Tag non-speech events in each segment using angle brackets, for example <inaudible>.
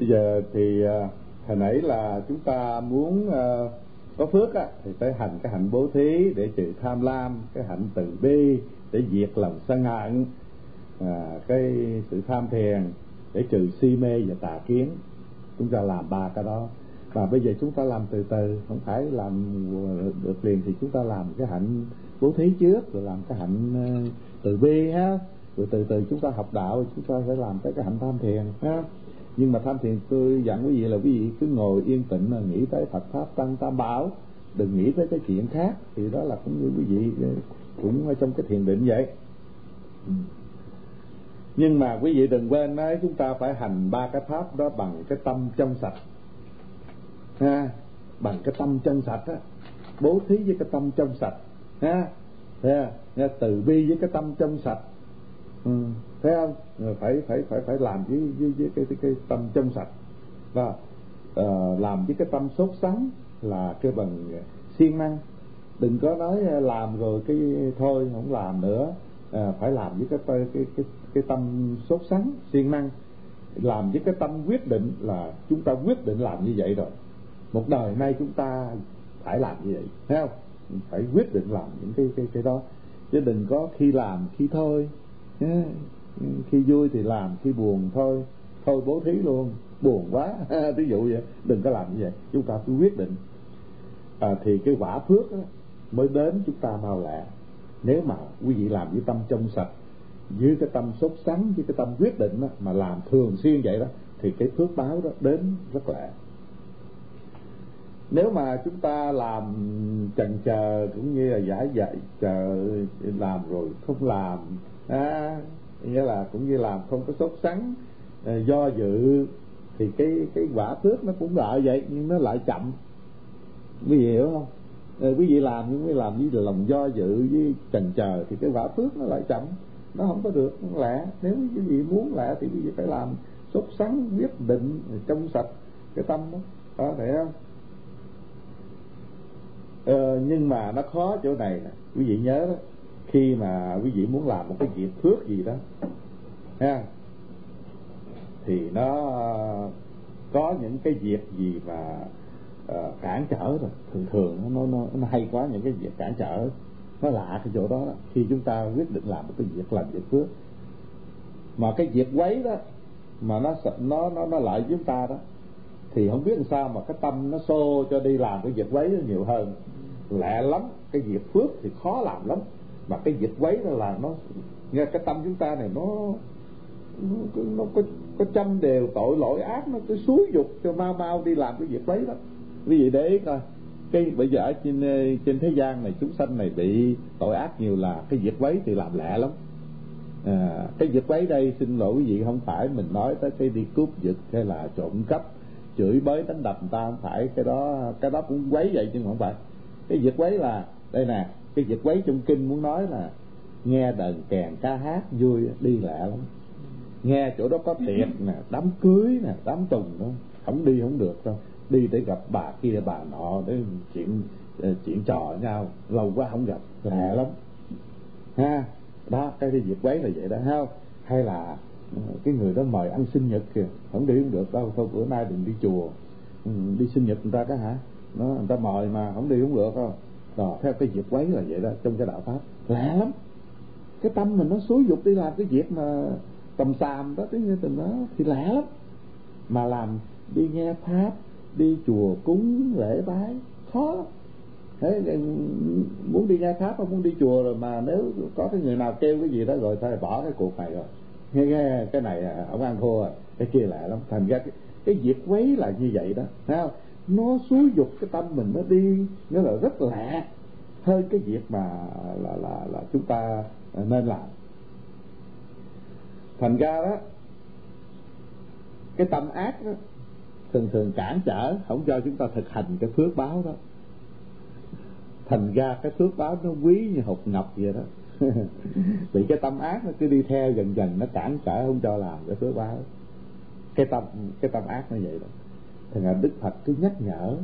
bây giờ thì à, hồi nãy là chúng ta muốn uh, có phước á, thì phải hành cái hạnh bố thí để trừ tham lam cái hạnh từ bi để diệt lòng sân hận à, cái sự tham thiền để trừ si mê và tà kiến. Chúng ta làm ba cái đó. Và bây giờ chúng ta làm từ từ không phải làm được liền thì chúng ta làm cái hạnh bố thí trước rồi làm cái hạnh à, từ bi ha. Rồi từ từ chúng ta học đạo chúng ta phải làm cái cái hạnh tham thiền ha nhưng mà tham thiền tôi dặn quý vị là quý vị cứ ngồi yên tĩnh mà nghĩ tới Phật pháp tăng tam bảo. Đừng nghĩ tới cái chuyện khác. Thì đó là cũng như quý vị, cũng ở trong cái thiền định vậy. Nhưng mà quý vị đừng quên đấy, chúng ta phải hành ba cái pháp đó bằng cái tâm trong sạch. Ha? Bằng cái tâm chân sạch á. Bố thí với cái tâm trong sạch. Ha? Ha? Từ bi với cái tâm trong sạch ừ. thấy không phải phải phải phải làm với với, với cái, cái cái tâm trong sạch. Và uh, làm với cái tâm sốt sắng là cái bằng siêng năng. Đừng có nói ờ, làm rồi cái thôi không làm nữa. À, phải làm với cái cái cái cái, cái tâm sốt sắng siêng năng. Làm với cái tâm quyết định là chúng ta quyết định làm như vậy rồi. Một đời nay chúng ta phải làm như vậy thấy không? Phải quyết định làm những cái cái cái đó. Chứ đừng có khi làm khi thôi. Ừ, khi vui thì làm khi buồn thôi. Thôi bố thí luôn buồn quá. <laughs> Ví dụ vậy đừng có làm như vậy. Chúng ta cứ quyết định. À, thì cái quả phước đó, mới đến chúng ta mau lẹ. Nếu mà quý vị làm với tâm trong sạch với cái tâm sốt sắng với cái tâm quyết định đó, mà làm thường xuyên vậy đó thì cái phước báo đó đến rất lẹ. Nếu mà chúng ta làm chần chờ cũng như là giải dạy chờ làm rồi không làm à, nghĩa là cũng như làm không có sốt sắng à, do dự thì cái cái quả phước nó cũng lại vậy nhưng nó lại chậm. Quý vị hiểu không? À, quý vị làm nhưng quý vị làm với lòng do dự với chần chờ thì cái quả phước nó lại chậm. Nó không có được không lẽ. Nếu quý vị muốn lẽ thì quý vị phải làm sốt sắng quyết định trong sạch cái tâm đó. Có thể không? Ờ, nhưng mà nó khó chỗ này nè. Quý vị nhớ đó khi mà quý vị muốn làm một cái việc phước gì đó ha thì nó có những cái việc gì mà uh, cản trở rồi thường thường nó, nó nó hay quá những cái việc cản trở. Nó lạ cái chỗ đó, đó. Khi chúng ta quyết định làm một cái việc làm việc phước mà cái việc quấy đó mà nó nó nó nó lại chúng ta đó thì không biết làm sao mà cái tâm nó xô cho đi làm cái việc quấy nhiều hơn. Lẹ lắm. Cái việc phước thì khó làm lắm mà cái việc quấy đó là nó nghe cái tâm chúng ta này nó nó, nó có có trăm đều tội lỗi ác nó cứ xúi dục cho mau mau đi làm cái việc quấy đó. Quý vị để ý coi cái bây giờ ở trên ờ, trên thế gian này chúng sanh này bị tội ác nhiều là cái việc quấy thì làm lẹ lắm. À, cái việc quấy đây xin lỗi quý vị không phải mình nói tới cái đi cướp giật hay là trộm cắp chửi bới đánh đập người ta không phải cái đó cái đó cũng quấy vậy chứ không phải. Cái việc quấy là đây nè cái việc quấy trong kinh muốn nói là nghe đờn kèn ca hát vui, đi lạ lắm. Nghe chỗ đó có tiệc nè, đám cưới nè, đám tùng đó. Không đi không được đâu. Đi để gặp bà kia, bà nọ, để chuyện ờ, chuyện trò nhau. Lâu quá không gặp lạ lắm. Ha, đó, cái việc quấy là vậy đó, ha. Hay là ờ, cái người đó mời ăn sinh nhật kìa. Không đi không được đâu, thôi bữa nay đừng đi chùa. Ừ, đi sinh nhật người ta đó hả? Nó, người ta mời mà, không đi không được đâu rồi theo cái việc quấy là vậy đó trong cái đạo pháp. Lạ lắm. Cái tâm mình nó xúi dục đi làm cái việc mà tầm xàm đó tiếng như tình đó thì lạ lắm. Mà làm đi nghe pháp đi chùa cúng lễ bái khó lắm. Thế muốn đi nghe pháp không muốn đi chùa rồi mà nếu có cái người nào kêu cái gì đó rồi thôi bỏ cái cuộc này rồi. Nghe, nghe cái này à, ông ăn thua rồi. Cái kia lạ lắm. Thành ra cái, cái việc quấy là như vậy đó. Thấy không? Nó xúi dục cái tâm mình nó đi nghĩa là rất lạ. Hơn cái việc mà là là là chúng ta nên làm. Thành ra đó, cái tâm ác đó, thường thường cản trở, không cho chúng ta thực hành cái phước báo đó. Thành ra cái phước báo nó quý như hột ngọc vậy đó. <laughs> Vì cái tâm ác nó cứ đi theo dần dần, nó cản trở, không cho làm cái phước báo. Cái tâm cái tâm ác nó vậy đó thành ra đức phật cứ nhắc nhở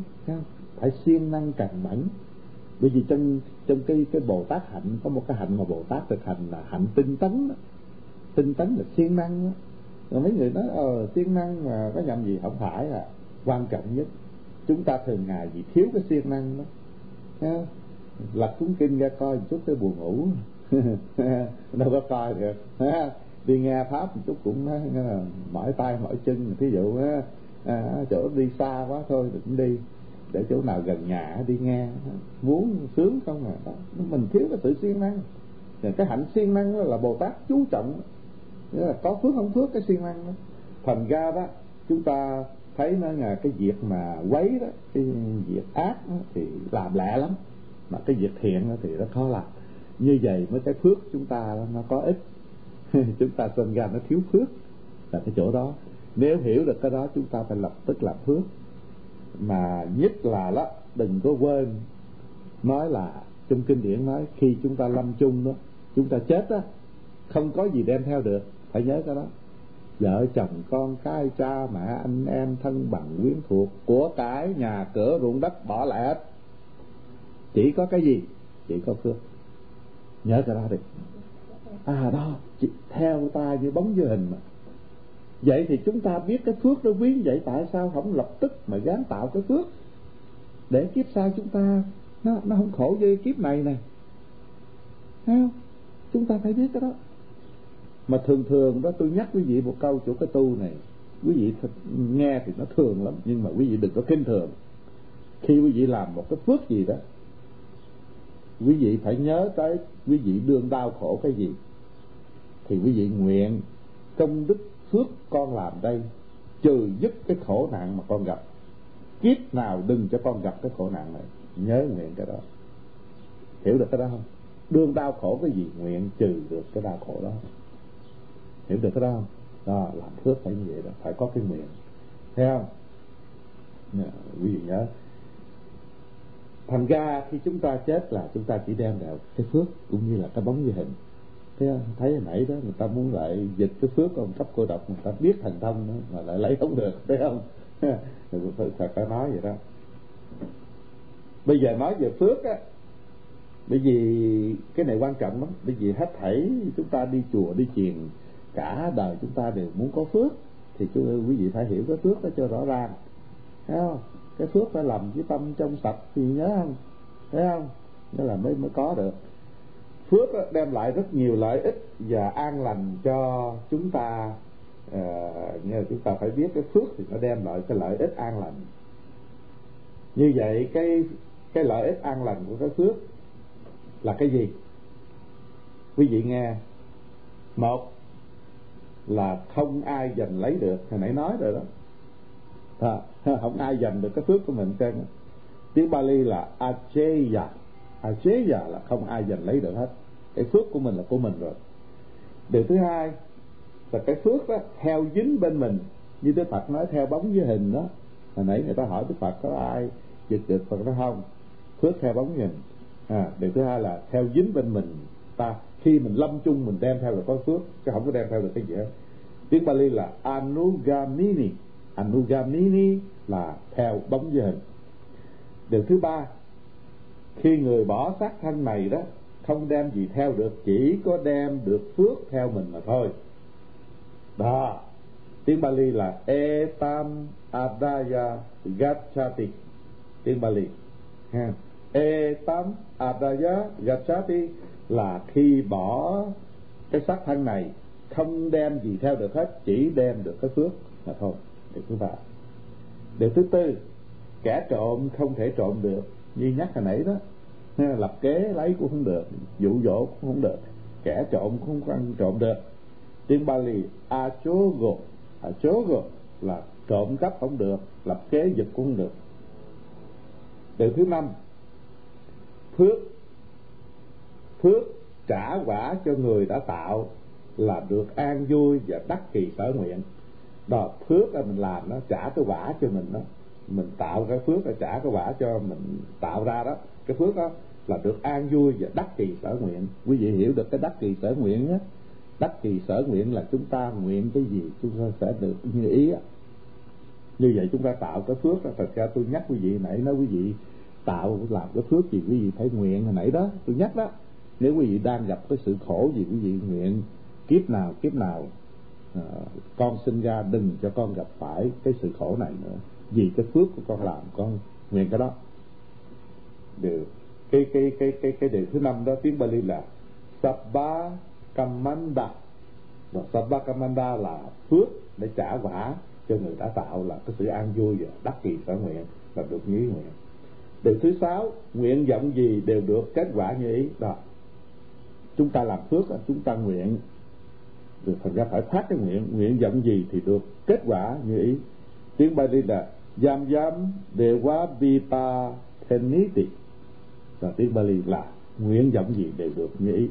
phải siêng năng cần mẫn bởi vì trong trong cái cái bồ tát hạnh, có một cái hạnh mà bồ tát thực hành là hạnh tinh tấn đó. tinh tấn là siêng năng đó. rồi mấy người nói ờ siêng năng mà có nhầm gì không phải à quan trọng nhất, chúng ta thường ngày vì thiếu cái siêng năng đó ha? lật cuốn kinh ra coi một chút cái buồn ngủ <laughs> đâu có coi được ha? đi nghe pháp một chút cũng mỏi tay mỏi chân, thí dụ á à, chỗ đi xa quá thôi đừng đi. Để chỗ nào gần nhà đi nghe. Muốn sướng không à? Đó. mình thiếu cái sự siêng năng. Cái hạnh siêng năng đó là bồ tát chú trọng. Nghĩa là có phước không phước cái siêng năng đó. Thành ra đó chúng ta thấy nó là cái việc mà quấy đó cái việc ác đó, thì làm lẹ lắm. Mà cái việc thiện đó thì nó khó làm. Như vậy mới cái phước chúng ta nó có ích. <laughs> Chúng ta sinh ra nó thiếu phước là cái chỗ đó nếu hiểu được cái đó, chúng ta phải lập, tức làm phước mà nhất là đó, đừng có quên nói là trong kinh điển nói, khi chúng ta lâm chung đó, chúng ta chết đó, không có gì đem theo được. Phải nhớ cái đó. Vợ chồng, con cái, cha, mẹ, anh em, thân bằng, quyến thuộc của cái nhà cửa ruộng đất bỏ lại hết. Chỉ có cái gì? Chỉ có phước. Nhớ cái đó đi. À đó chị theo ta như bóng như hình mà vậy thì chúng ta biết cái phước nó quý vậy tại sao không lập tức mà gán tạo cái phước? Để kiếp sau chúng ta nó nó không khổ như kiếp này này. Thấy không? Chúng ta phải biết cái đó. Mà thường thường đó tôi nhắc quý vị một câu chỗ cái tu này quý vị thật, nghe thì nó thường lắm nhưng mà quý vị đừng có kinh thường. Khi quý vị làm một cái phước gì đó quý vị phải nhớ tới quý vị đương đau khổ cái gì thì quý vị nguyện công đức phước con làm đây, trừ dứt cái khổ nạn mà con gặp. Kiếp nào đừng cho con gặp cái khổ nạn này. Nhớ nguyện cái đó. Hiểu được cái đó không? Đương đau khổ cái gì, nguyện trừ được cái đau khổ đó. Hiểu được cái đó không? Đó, làm phước phải như vậy đó. Phải có cái nguyện. Thấy không? Quý vị nhớ. Thành ra khi chúng ta chết là chúng ta chỉ đem vào cái phước cũng như là cái bóng như hình thế thấy hồi nãy đó người ta muốn lại dịch cái phước ông cấp cô độc người ta biết thành thông đó, mà lại lấy không được thấy không? Phải, phải, phải nói vậy đó. Bây giờ nói về phước á bởi vì cái này quan trọng lắm bởi vì hết thảy chúng ta đi chùa đi chiền cả đời chúng ta đều muốn có phước thì chú quý vị phải hiểu cái phước đó cho rõ ràng. Thấy không? Cái phước phải làm cái tâm trong sạch thì nhớ không? Thấy không? Nó là mới mới có được phước đem lại rất nhiều lợi ích và an lành cho chúng ta. Ờ, à, như chúng ta phải biết cái phước thì nó đem lại cái lợi ích an lành. Như vậy cái cái lợi ích an lành của cái phước là cái gì? Quý vị nghe. Một là không ai giành lấy được hồi nãy nói rồi đó. À, <laughs> không ai giành được cái phước của mình trên. Tiếng Bali là acheya à, chế giờ là không ai giành lấy được hết. Cái phước của mình là của mình rồi. Điều thứ hai là cái phước đó theo dính bên mình như Đức Phật nói theo bóng với hình đó. Hồi nãy người ta hỏi Đức Phật có ai dịch được Phật đó không? Phước theo bóng hình. à, điều thứ hai là theo dính bên mình. Ta khi mình lâm chung mình đem theo là có phước chứ không có đem theo được cái gì hết. Tiếng Bali là anugamini. Anugamini là theo bóng với hình. Điều thứ ba khi người bỏ xác thân này đó, không đem gì theo được, chỉ có đem được phước theo mình mà thôi. Đó, tiếng Bali là etam adaya gachati tiếng Bali, ha. Etam adaya gachati là khi bỏ cái xác thân này, không đem gì theo được hết, chỉ đem được cái phước mà thôi. Điều thứ ba điều thứ tư, kẻ trộm không thể trộm được như nhắc hồi nãy đó, <laughs> lập kế lấy cũng không được, dụ dỗ cũng không được, kẻ trộm cũng không ăn trộm được. Tiếng Bali achogo achogo là trộm cắp không được, lập kế giật cũng không được. Điều thứ năm, phước phước trả quả cho người đã tạo là được an vui và đắc kỳ sở nguyện. Đó, phước là mình làm nó, trả cái quả cho mình đó mình tạo cái phước là trả cái quả cho mình tạo ra đó. Cái phước đó là được an vui và đắc kỳ sở nguyện. Quý vị hiểu được cái đắc kỳ sở nguyện á đắc kỳ sở nguyện là chúng ta nguyện cái gì chúng ta sẽ được như ý á. Như vậy chúng ta tạo cái phước đó thật ra tôi nhắc quý vị nãy nói quý vị tạo làm cái phước gì quý vị phải nguyện. Hồi nãy đó tôi nhắc đó nếu quý vị đang gặp cái sự khổ gì quý vị nguyện kiếp nào kiếp nào à, con sinh ra đừng cho con gặp phải cái sự khổ này nữa vì cái phước của con làm, con nguyện cái đó. Được cái cái cái cái cái điều thứ năm đó tiếng Bali là Sabba Kamanda và Sabba Kamanda là phước để trả quả cho người đã tạo là cái sự an vui và đắc kỳ sở nguyện và được như ý nguyện. Điều thứ sáu, nguyện vọng gì đều được kết quả như ý. Đó. Chúng ta làm phước, chúng ta nguyện. Thì thành ra phải phát cái nguyện nguyện vọng gì thì được kết quả như ý. Tiếng Bali là Yam Yam deva Vipa Theniti và tiếng Bali là nguyện vọng gì đều được như ý.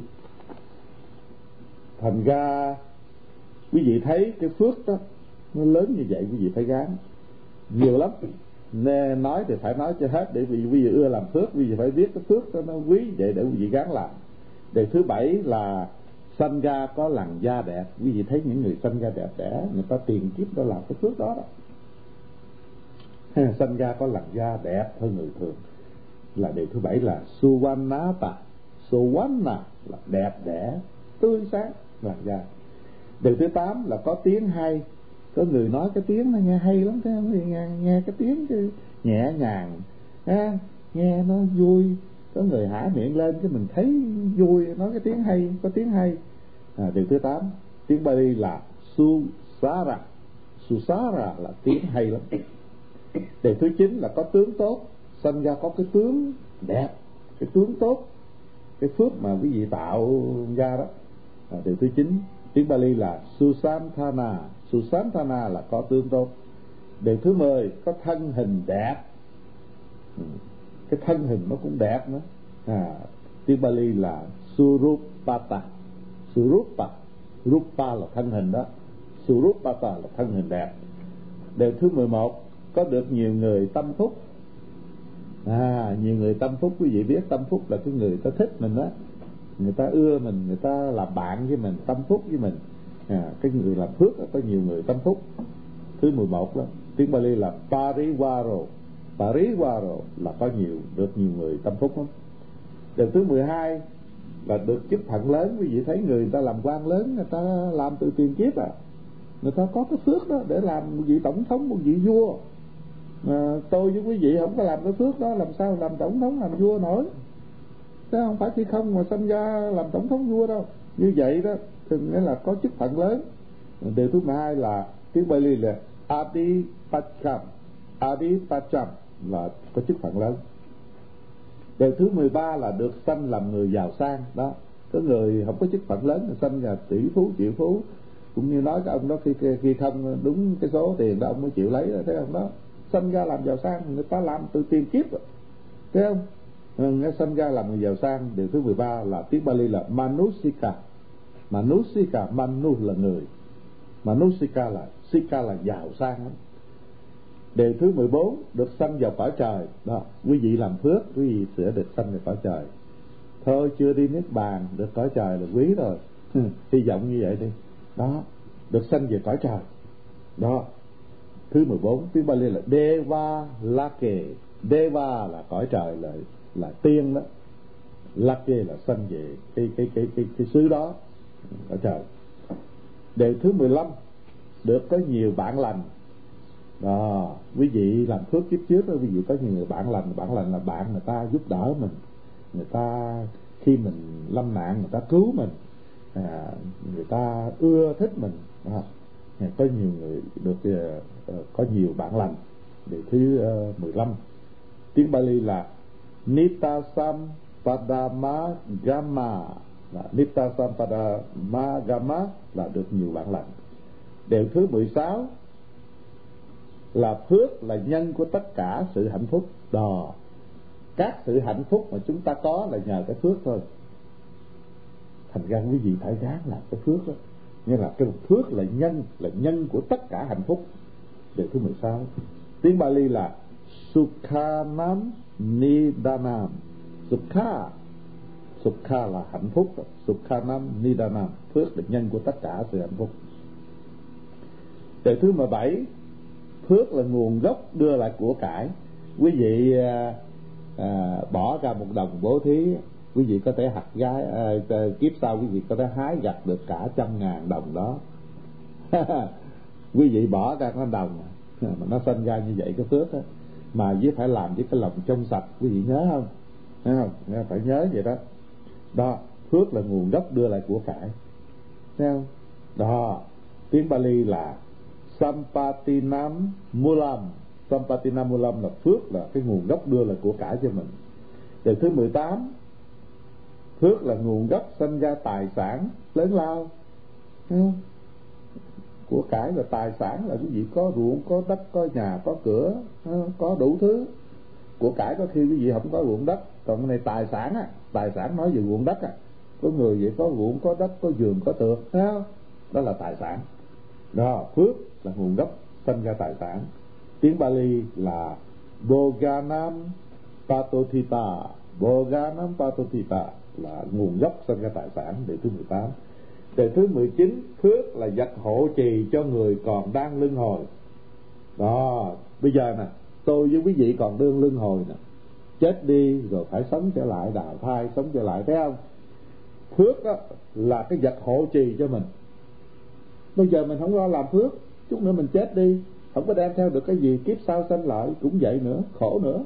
Thành ra, quý vị thấy cái phước đó, nó lớn như vậy, quý vị phải gán. Nhiều lắm. Nên nói thì phải nói cho hết, để vì quý vị ưa làm phước, quý vị phải biết cái phước đó, nó quý vậy để quý vị gán làm. Đề thứ bảy là sanh ra có làn da đẹp. Quý vị thấy những người sanh ra đẹp đẽ, người ta tiền kiếp đó làm cái phước đó đó. Ừ. sanh ra có làn da đẹp hơn người thường. Là điều thứ bảy là suvanata suvanna là đẹp đẽ tươi sáng làn da. Điều thứ tám là có tiếng hay. Có người nói cái tiếng nó nghe hay lắm thế nghe, nghe cái tiếng cái nhẹ nhàng ha, nghe nó vui. Có người hả miệng lên cái mình thấy vui nói cái tiếng hay có tiếng hay. À, điều thứ tám tiếng Bali là susara. Susara là tiếng hay lắm điều thứ chín là có tướng tốt sinh ra có cái tướng đẹp. Cái tướng tốt cái phước mà quý vị tạo ra đó. À, điều thứ chín tiếng Bali là Susanthana Susanthana là có tướng tốt. Điều thứ mười có thân hình đẹp. Ừ, cái thân hình nó cũng đẹp nữa. À, tiếng Bali là Surupata. Surupa Rupa là thân hình đó. Surupata là thân hình đẹp. Điều thứ mười một có được nhiều người tâm phúc. À nhiều người tâm phúc quý vị biết tâm phúc là cái người ta thích mình đó. Người ta ưa mình người ta làm bạn với mình tâm phúc với mình. À, cái người làm phước có nhiều người tâm phúc. Thứ 11 đó tiếng Bali là Pariwaro. Pariwaro là có nhiều được nhiều người tâm phúc lắm. Điều thứ 12 là được chức phận lớn. Quý vị thấy người ta làm quan lớn người ta làm từ tiền kiếp à. Người ta có cái phước đó để làm một vị tổng thống một vị vua mà tôi với quý vị không có làm cái phước đó, làm sao làm tổng thống làm vua nổi? Thế không phải chỉ không mà sinh ra làm tổng thống vua đâu. Như vậy đó, thì nghĩa là có chức phận lớn. Điều thứ hai là tiếng Bali là Adi Pacham Adi Pacham là có chức phận lớn. Điều thứ 13 là được sanh làm người giàu sang. Đó có người không có chức phận lớn thì sanh là tỷ phú, triệu phú. Cũng như nói cái ông đó khi khi không đúng cái số tiền đó ông mới chịu lấy thấy không đó? Sanh ra làm giàu sang, người ta làm từ tiền kiếp rồi. Thấy không? Ờ, nghe sanh ra làm người giàu sang, điều thứ 13 là tiếng Bali là Manusika Manusika Manu là người. Manusika là Sika là giàu sang lắm. Điều thứ 14 được sanh vào cõi trời. Đó, quý vị làm phước, quý vị sẽ được sanh vào cõi trời. Thôi, chưa đi nước bàn, được cõi trời là quý rồi. <laughs> Hy vọng như vậy đi. Đó, được sanh về cõi trời. Đó thứ 14 tiếng Bali là Deva Lake. Deva là cõi trời là là tiên đó. Lake là sanh về cái cái cái cái cái xứ đó cõi trời. Điều thứ 15 được có nhiều bạn lành. Đó quý vị làm phước kiếp trước đó quý vị có nhiều người bạn lành. Bạn lành là bạn người ta giúp đỡ mình người ta khi mình lâm nạn người ta cứu mình à, người ta ưa thích mình. À, có nhiều người được uh, có nhiều bản lành. Điều thứ ờ, uh, 15 tiếng Bali là Nitasam Padama Gama. Là Nitasam Padama Gama là được nhiều bản lành. Điều thứ 16 là phước là nhân của tất cả sự hạnh phúc. Đò các sự hạnh phúc mà chúng ta có là nhờ cái phước thôi. Thành ra quý vị phải gán làm cái phước đó nghĩa là cái phước là nhân là nhân của tất cả hạnh phúc. Điều thứ 16 tiếng Bali là Sukhanam Nidanam. Sukha Sukha là hạnh phúc. Sukhanam Nidanam phước là nhân của tất cả sự hạnh phúc. Điều thứ 17 phước là nguồn gốc đưa lại của cải. Quý vị à, à, bỏ ra một đồng bố thí quý vị có thể hạt gái à, à, kiếp sau quý vị có thể hái gặt được cả trăm ngàn đồng đó. <laughs> Quý vị bỏ ra nó đồng <laughs> mà nó sinh ra như vậy cái phước đó mà với phải làm với cái lòng trong sạch quý vị nhớ không? Nhớ không? Phải nhớ vậy đó. Đó phước là nguồn gốc đưa lại của cải. Thấy không? Đó tiếng Bali là Sampatinam Mulam. Sampatinam Mulam là phước là cái nguồn gốc đưa lại của cải cho mình. Điều thứ 18 Phước là nguồn gốc sinh ra tài sản lớn lao. Thấy không? của cải và tài sản là quý vị có ruộng, có đất, có nhà, có cửa có đủ thứ. Của cải có khi quý vị không có ruộng đất. Còn cái này tài sản á, tài sản nói về ruộng đất á. Có người vậy có ruộng, có đất, có giường có tược, thấy không? Đó là tài sản. Đó, phước là nguồn gốc sinh ra tài sản. Tiếng Bali là Boganam Patothita Boganam Patothita là nguồn gốc sinh ra tài sản điều thứ 18 Đề thứ 19 Phước là vật hộ trì cho người còn đang lưng hồi. Đó, Bây giờ nè, Tôi với quý vị còn đương lưng hồi nè. Chết đi rồi phải sống trở lại, đào thai Sống trở lại, thấy không? Phước đó là cái vật hộ trì cho mình. Bây giờ mình không lo làm phước, Chút nữa mình chết đi. Không có đem theo được cái gì, Kiếp sau sanh lại cũng vậy nữa, Khổ nữa.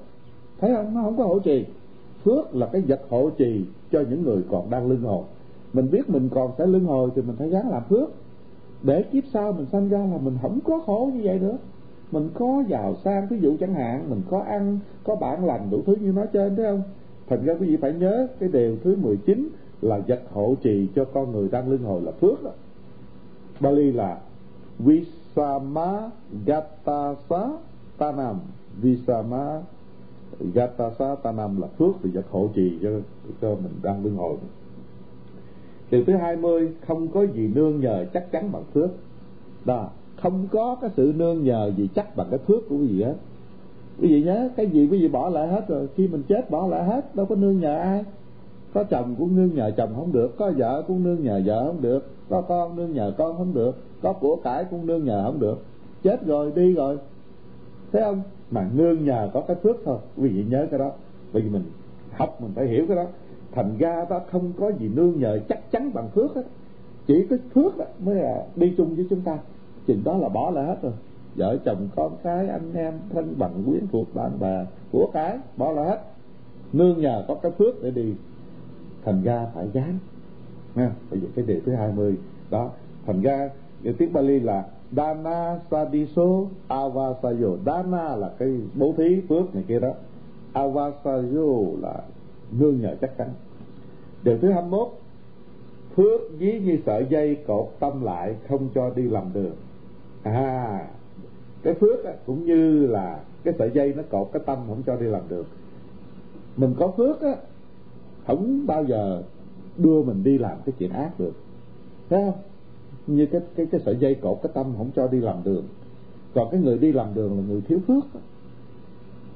Thấy không? Nó không có hộ trì. Phước là cái vật hộ trì cho những người còn đang lưng hồi. Mình biết mình còn sẽ lưng hồi thì mình phải gắng làm phước. Để kiếp sau mình sanh ra là mình không có khổ như vậy nữa. Mình có giàu sang ví dụ chẳng hạn, mình có ăn, có bản lành, đủ thứ như nói trên, thấy không? Thành ra quý vị phải nhớ cái điều thứ 19 là vật hộ trì cho con người đang lưng hồi là phước đó. Bali là Visama Gatasa Tanam Visama Yatasa Tanam là phước, thì vật hộ trì cho cho mình đang luân hồi. Điều thứ hai mươi, không có gì nương nhờ chắc chắn bằng phước. Đó không có cái sự nương nhờ gì chắc bằng cái phước của quý vị hết. Quý vị nhớ, cái gì quý vị bỏ lại hết rồi, khi mình chết bỏ lại hết, đâu có nương nhờ ai. Có chồng cũng nương nhờ chồng không được, có vợ cũng nương nhờ vợ không được, có con nương nhờ con không được, có của cải cũng nương nhờ không được. Chết rồi, đi rồi. Thấy không? Mà nương nhờ có cái phước thôi. Quý vị nhớ cái đó. Bởi vì mình học, mình phải hiểu cái đó. Thành ra ta không có gì nương nhờ chắc chắn bằng phước hết. Chỉ có phước đó mới là đi chung với chúng ta. Chừng đó là bỏ lại hết rồi. Vợ chồng, con cái, anh em, thân bằng, quyến thuộc, bạn bè, của cái, bỏ lại hết. Nương nhờ có cái phước để đi. Thành ra phải dám. Nha bây giờ cái điều thứ hai mươi. Đó, thành ra tiếng Bali là Dana Sadiso Avasayo. Dana là cái bố thí phước này kia đó. Avasayo là nương nhờ chắc chắn. Điều thứ 21 phước ví như sợi dây cột tâm lại không cho đi làm đường. À cái phước á, cũng như là cái sợi dây nó cột cái tâm không cho đi làm được mình có phước á không bao giờ đưa mình đi làm cái chuyện ác được. Thấy không? Như cái cái cái sợi dây cột, cái tâm không cho đi làm đường. Còn cái người đi làm đường là người thiếu phước.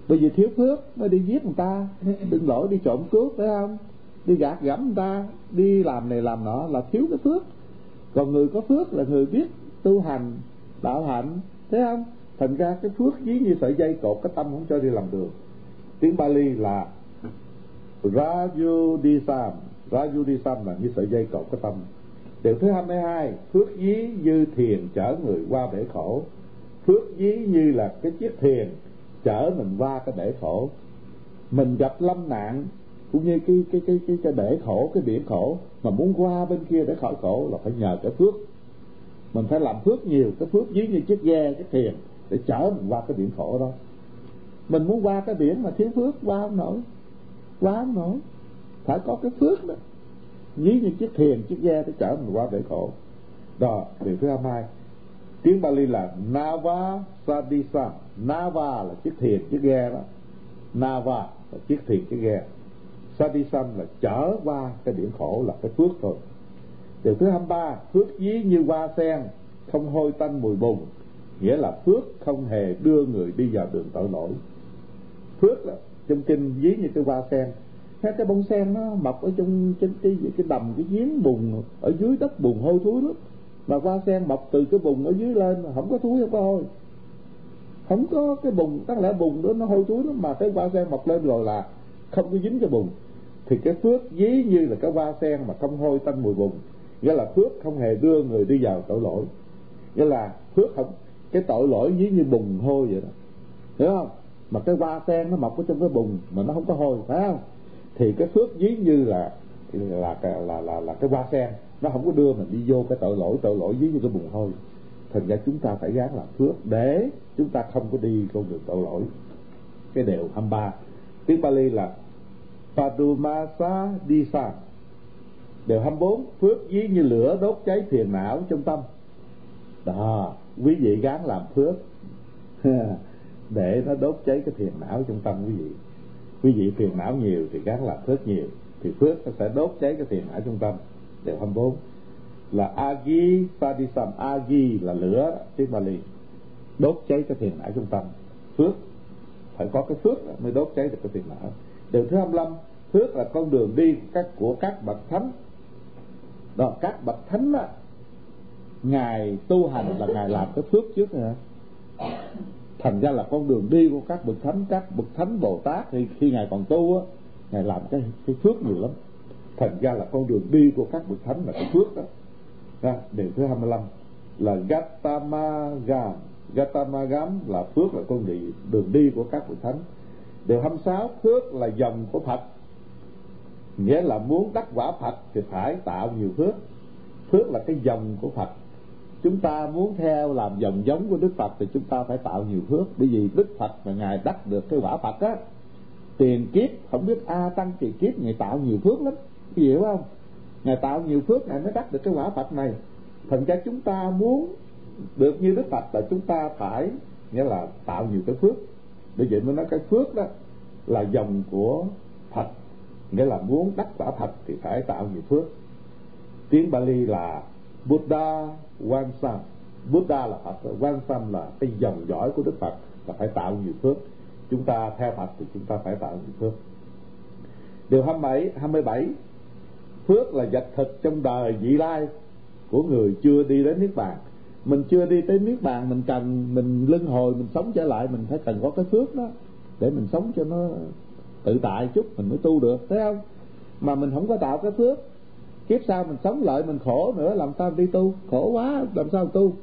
Bởi vì thiếu phước mới đi giết người ta. Đừng lỗi đi trộm cướp, phải không? Đi gạt gẫm người ta, đi làm này làm nọ là thiếu cái phước. Còn người có phước là người biết tu hành, đạo hạnh, thấy không? Thành ra cái phước ví như sợi dây cột, cái tâm không cho đi làm đường. Tiếng Bali là Rajudisam Rajudisam là như sợi dây cột, cái tâm điều thứ 22 phước dí như thiền chở người qua bể khổ. Phước dí như là cái chiếc thuyền chở mình qua cái bể khổ. Mình gặp lâm nạn, cũng như cái cái cái cái cái bể khổ, cái biển khổ, mà muốn qua bên kia để khỏi khổ là phải nhờ cái phước. Mình phải làm phước nhiều, cái phước dí như chiếc ghe cái thuyền để chở mình qua cái biển khổ đó. Mình muốn qua cái biển mà thiếu phước, qua không nổi. Qua không nổi. Phải có cái phước đó dí như chiếc thuyền, chiếc ghe để chở mình qua bể khổ. Đó điều thứ hai tiếng Bali là Nava Sadisa. Nava là chiếc thuyền, chiếc ghe đó. Nava là chiếc thuyền, chiếc ghe. Sadisam là chở qua cái điểm khổ là cái phước thôi. Điều thứ 23 phước dí như hoa sen, không hôi tanh mùi bùn, nghĩa là phước không hề đưa người đi vào đường tội lỗi. Phước là trong kinh dí như cái hoa sen hay cái bông sen nó mọc ở trong trên cái cái đầm, cái giếng bùn, ở dưới đất bùn, hôi thối lắm. Mà hoa sen mọc từ cái bùn ở dưới lên mà không có thúi không có hôi. Không có cái bùn đáng lẽ bùn đó nó hôi thối lắm, mà cái hoa sen mọc lên rồi là không có dính cái bùn. Thì cái phước dí như là cái hoa sen mà không hôi tanh mùi bùn. Nghĩa là phước không hề đưa người đi vào tội lỗi. Nghĩa là phước không, cái tội lỗi dí như bùn hôi vậy đó. Hiểu không? Mà cái hoa sen nó mọc ở trong cái bùn mà nó không có hôi, phải không? Thì cái phước ví như là là là là là, là cái hoa sen nó không có đưa mình đi vô cái tội lỗi tội lỗi ví như cái bùn hôi. Thành ra chúng ta phải gắng làm phước để chúng ta không có đi con đường tội lỗi. Cái điều 23 tiếng Bali là Padumasa Disa điều 24 phước ví như lửa đốt cháy phiền não trong tâm. Đó quý vị gắng làm phước <laughs> để nó đốt cháy cái phiền não trong tâm quý vị quý vị phiền não nhiều thì gắn làm phước nhiều, thì phước nó sẽ đốt cháy cái phiền não trong tâm. Điều 24 là agi sadisam agi là lửa, tiếng Bali. Đốt cháy cái phiền não trong tâm. Phước, phải có cái phước mới đốt cháy được cái phiền não. Điều thứ 25 phước là con đường đi của các của các bậc thánh. Đó, các bậc thánh á, ngài tu hành là ngài làm cái phước trước nữa thành ra là con đường đi của các bậc thánh các bậc thánh bồ tát thì khi ngài còn tu á ngài làm cái cái phước nhiều lắm. Thành ra là con đường đi của các bậc thánh là cái phước đó. Ha, điều thứ 25 là Gatamagam. Gatamagam là phước là con đi đường đi của các bậc thánh. Điều 26 phước là dòng của Phật. Nghĩa là muốn đắc quả Phật thì phải tạo nhiều phước. Phước là cái dòng của Phật chúng ta muốn theo làm dòng giống của Đức Phật thì chúng ta phải tạo nhiều phước. Bởi vì Đức Phật mà ngài đắc được cái quả Phật á, tiền kiếp, không biết a tăng tiền kiếp, ngài tạo nhiều phước lắm. Hiểu không? Ngài tạo nhiều phước, ngài mới đắc được cái quả phật này. Thành ra chúng ta muốn được như đức phật là chúng ta phải, nghĩa là tạo nhiều cái phước. Bởi vậy mới nói cái phước đó là dòng của phật. Nghĩa là muốn đắc quả phật thì phải tạo nhiều phước. Tiếng Bali là Buddha quan Wansam Buddha là Phật, quan Wansam là cái dòng dõi của Đức Phật là phải tạo nhiều phước. Chúng ta theo Phật thì chúng ta phải tạo nhiều phước. Điều 27 27 phước là vật thực trong đời vị lai của người chưa đi đến niết bàn. Mình chưa đi tới niết bàn, mình cần, mình luân hồi, mình sống trở lại, mình phải cần có cái phước đó để mình sống cho nó tự tại chút, mình mới tu được, thấy không? Mà mình không có tạo cái phước kiếp sau mình sống lợi mình khổ nữa làm sao đi tu? Khổ quá làm sao tu?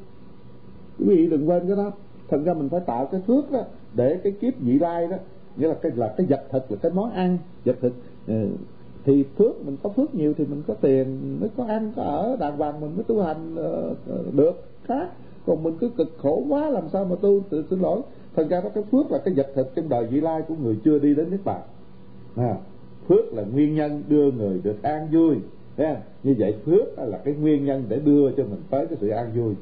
Quý vị đừng quên cái đó. Thành ra mình phải tạo cái phước đó để cái kiếp vị lai đó nghĩa là cái là cái vật thực là cái món ăn vật thực. Ừ, thì phước mình có phước nhiều thì mình có tiền mới có ăn có ở đàng hoàng mình mới tu hành uh, được. Khác còn mình cứ cực khổ quá làm sao mà tu? Tự xin lỗi. Thành ra đó cái phước là cái vật thực trong đời vị lai của người chưa đi đến nước bạn à, phước là nguyên nhân đưa người được an vui. Thấy như vậy phước là cái nguyên nhân để đưa cho mình tới cái sự an vui.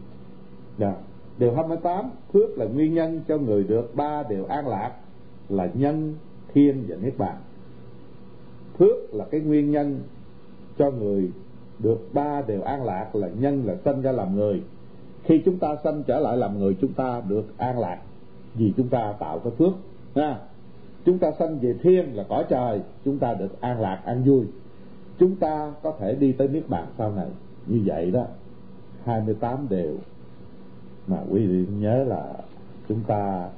Đó. điều 28 phước là nguyên nhân cho người được ba điều an lạc là nhân, thiên và niết bàn. Phước là cái nguyên nhân cho người được ba điều an lạc là nhân là sinh ra làm người. Khi chúng ta sanh trở lại làm người, chúng ta được an lạc vì chúng ta tạo cái phước, ha. Chúng ta sanh về thiên là cõi trời, chúng ta được an lạc, an vui chúng ta có thể đi tới niết bàn sau này. Như vậy đó 28 đều. Mà quý vị nhớ là chúng ta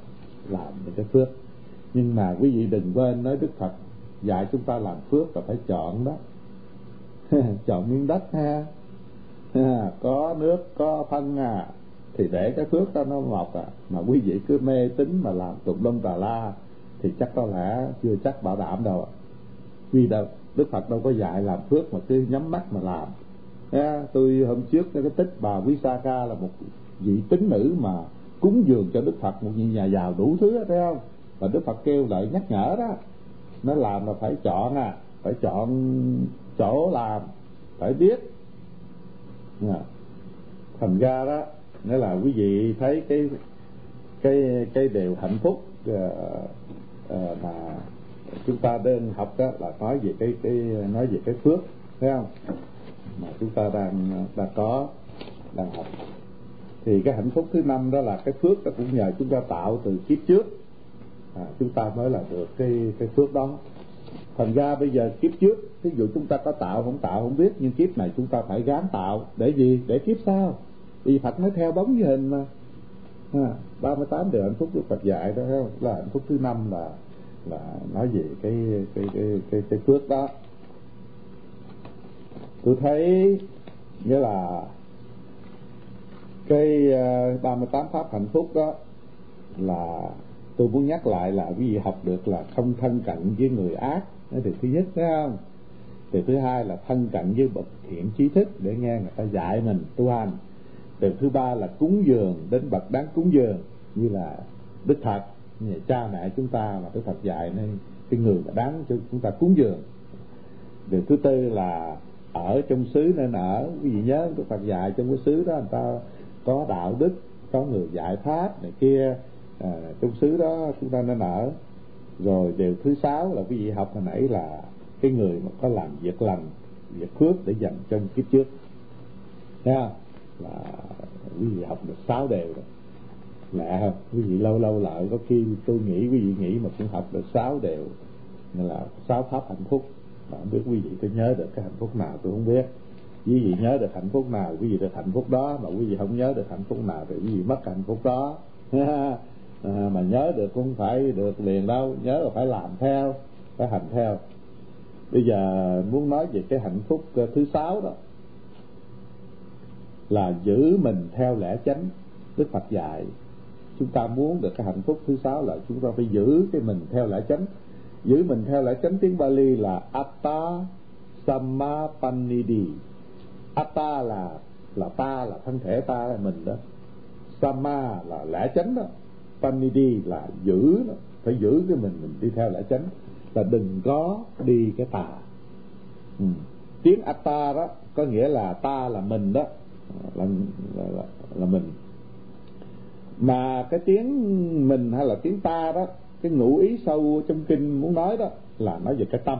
làm được cái phước. Nhưng mà quý vị đừng quên nói Đức Phật, dạy chúng ta làm phước là phải chọn đó. <laughs> Chọn miếng đất ha. <laughs> Có nước, có phân à. Thì để cái phước đó nó mọc à. Mà quý vị cứ mê tín mà làm tụng lâm tà la, thì chắc có lẽ chưa chắc bảo đảm đâu vì đâu? Đức phật đâu có dạy làm phước mà cứ nhắm mắt mà làm. Tôi hôm trước cái tích bà quý sa ca là một vị tín nữ mà cúng dường cho đức phật một nhà giàu đủ thứ thấy không? Và đức phật kêu lại nhắc nhở đó. Nó làm là phải chọn à phải chọn chỗ làm phải biết. À. thành ra đó nghĩa là quý vị thấy cái cái cái điều hạnh phúc uh, uh, mà chúng ta đang học đó là nói về cái cái nói về cái phước thấy không? Mà chúng ta đang đang có đang học. Thì cái hạnh phúc thứ năm đó là cái phước đó cũng nhờ chúng ta tạo từ kiếp trước. À, chúng ta mới là được cái cái phước đó. Thành ra bây giờ kiếp trước ví dụ chúng ta có tạo không tạo không biết nhưng kiếp này chúng ta phải gán tạo. Để gì? Để kiếp sau. Vì phật mới theo bóng với hình mà. À, 38 điều hạnh phúc của Phật dạy đó là hạnh phúc thứ năm là là nói về cái cái cái cái, cái phước đó. Tôi thấy nghĩa là cái ờ, uh, 38 pháp hạnh phúc đó là tôi muốn nhắc lại là quý vị học được là không thân cận với người ác. Đó điều thứ nhất phải không? Điều thứ hai là thân cận với bậc thiện trí thức để nghe người ta dạy mình tu hành. Điều thứ ba là cúng dường đến bậc đáng cúng dường như là đức thật Dạ, cha mẹ chúng ta mà đức phật dạy nên cái người mà đáng cho chúng ta cúng dường. Điều thứ tư là ở trong xứ nên ở quý vị nhớ đức phật dạy trong cái xứ đó người ta có đạo đức có người giải pháp này kia à, trong xứ đó chúng ta nên ở. Rồi điều thứ sáu là quý vị học hồi nãy là cái người mà có làm việc lành việc phước để dành trong kiếp trước. Nha là quý vị học được sáu đều rồi lạ không quý vị lâu lâu lại có khi tôi nghĩ quý vị nghĩ mà cũng học được sáu đều nên là sáu pháp hạnh phúc. Mà không biết quý vị có nhớ được cái hạnh phúc nào tôi không biết. Quý vị nhớ được hạnh phúc nào quý vị được hạnh phúc đó. Mà quý vị không nhớ được hạnh phúc nào thì quý vị mất hạnh phúc đó. <laughs> À, mà nhớ được cũng phải được liền đâu. Nhớ là phải làm theo phải hành theo. Bây giờ muốn nói về cái hạnh phúc ờ, thứ sáu đó là giữ mình theo lẽ chánh. Đức phật dạy chúng ta muốn được cái hạnh phúc thứ sáu là chúng ta phải giữ cái mình theo lẽ chánh. Giữ mình theo lẽ chánh tiếng Bali là atta samapannidi atta là là ta là thân thể ta là mình đó. Sama là lẽ chánh đó. Panidi là giữ đó. phải giữ cái mình mình đi theo lẽ chánh là đừng có đi cái tà. Ừ. tiếng atta đó có nghĩa là ta là mình đó. Là là, là, là mình mà cái tiếng mình hay là tiếng ta đó cái ngụ ý sâu trong kinh muốn nói đó là nói về cái tâm.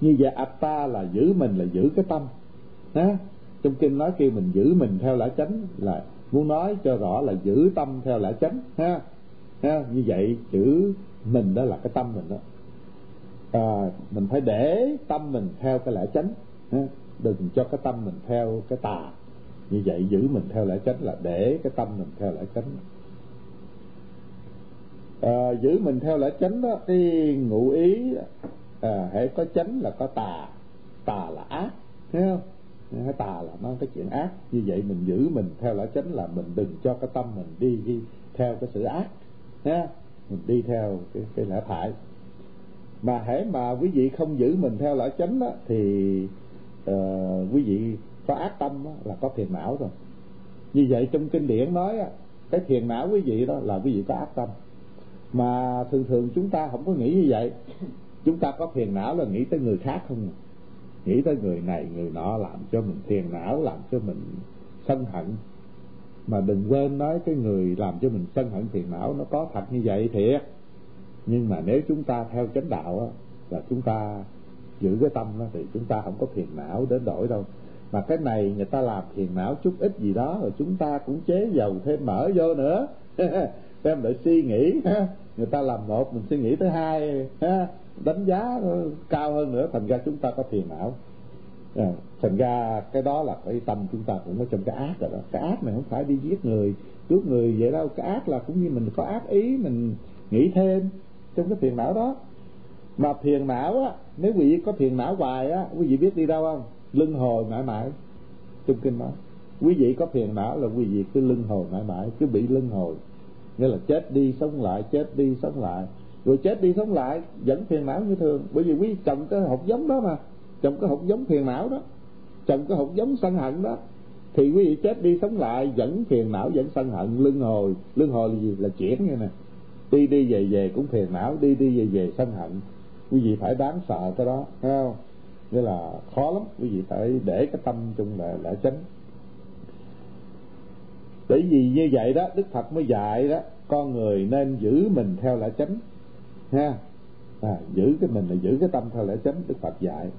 Như vậy atta là giữ mình là giữ cái tâm. Ha trong kinh nói kêu mình giữ mình theo lẽ chánh là muốn nói cho rõ là giữ tâm theo lẽ chánh. Ha ha như vậy chữ mình đó là cái tâm mình đó. À, mình phải để tâm mình theo cái lẽ chánh. Ha? đừng cho cái tâm mình theo cái tà như vậy giữ mình theo lẽ chánh là để cái tâm mình theo lẽ chánh. À, giữ mình theo lẽ chánh đó cái ngụ ý à, hãy có chánh là có tà. Tà là ác thấy không? Cái tà là nó cái chuyện ác. Như vậy mình giữ mình theo lẽ chánh là mình đừng cho cái tâm mình đi, đi theo cái sự ác ha mình đi theo cái, cái lẽ phải. Mà hãy mà quý vị không giữ mình theo lẽ chánh đó thì uh, quý vị có ác tâm là có phiền não rồi. Như vậy trong kinh điển nói cái phiền não quý vị đó là quý vị có ác tâm. Mà thường thường chúng ta không có nghĩ như vậy. Chúng ta có phiền não là nghĩ tới người khác không à? nghĩ tới người này người nọ làm cho mình phiền não làm cho mình sân hận. Mà đừng quên nói cái người làm cho mình sân hận phiền não nó có thật như vậy thiệt. Nhưng mà nếu chúng ta theo chánh đạo á, là chúng ta giữ cái tâm đó thì chúng ta không có phiền não đến đổi đâu mà cái này người ta làm phiền não chút ít gì đó rồi chúng ta cũng chế dầu thêm mỡ vô nữa. <laughs> Em lại suy nghĩ. <laughs> Người ta làm một mình suy nghĩ tới hai. <laughs> Đánh giá cao hơn nữa thành ra chúng ta có phiền não. À, thành ra cái đó là cái tâm chúng ta cũng có trong cái ác rồi đó. Cái ác này không phải đi giết người cướp người vậy đâu. Cái ác là cũng như mình có ác ý mình nghĩ thêm trong cái phiền não đó. Mà phiền não á nếu quý vị có phiền não hoài á quý vị biết đi đâu không? Lưng hồi mãi mãi. Trong kinh nói, quý vị có phiền não là quý vị cứ lưng hồi mãi mãi, cứ bị lưng hồi. Nghĩa là chết đi sống lại, chết đi sống lại. Rồi chết đi sống lại vẫn phiền não như thường. Bởi vì quý trồng cái hột giống đó mà, trồng cái hột giống phiền não đó, trồng cái hột giống sân hận đó, thì quý vị chết đi sống lại vẫn phiền não, vẫn sân hận. Lưng hồi lưng hồi là gì? Là chuyển như nè. Đi đi về về cũng phiền não, đi đi về về sân hận. Quý vị phải đáng sợ cái đó, thấy không? Nghĩa là khó lắm quý vị phải để cái tâm chung là là chánh. Bởi vì như vậy đó đức phật mới dạy đó con người nên giữ mình theo lẽ chánh ha? À, giữ cái mình là giữ cái tâm theo lẽ chánh đức phật dạy.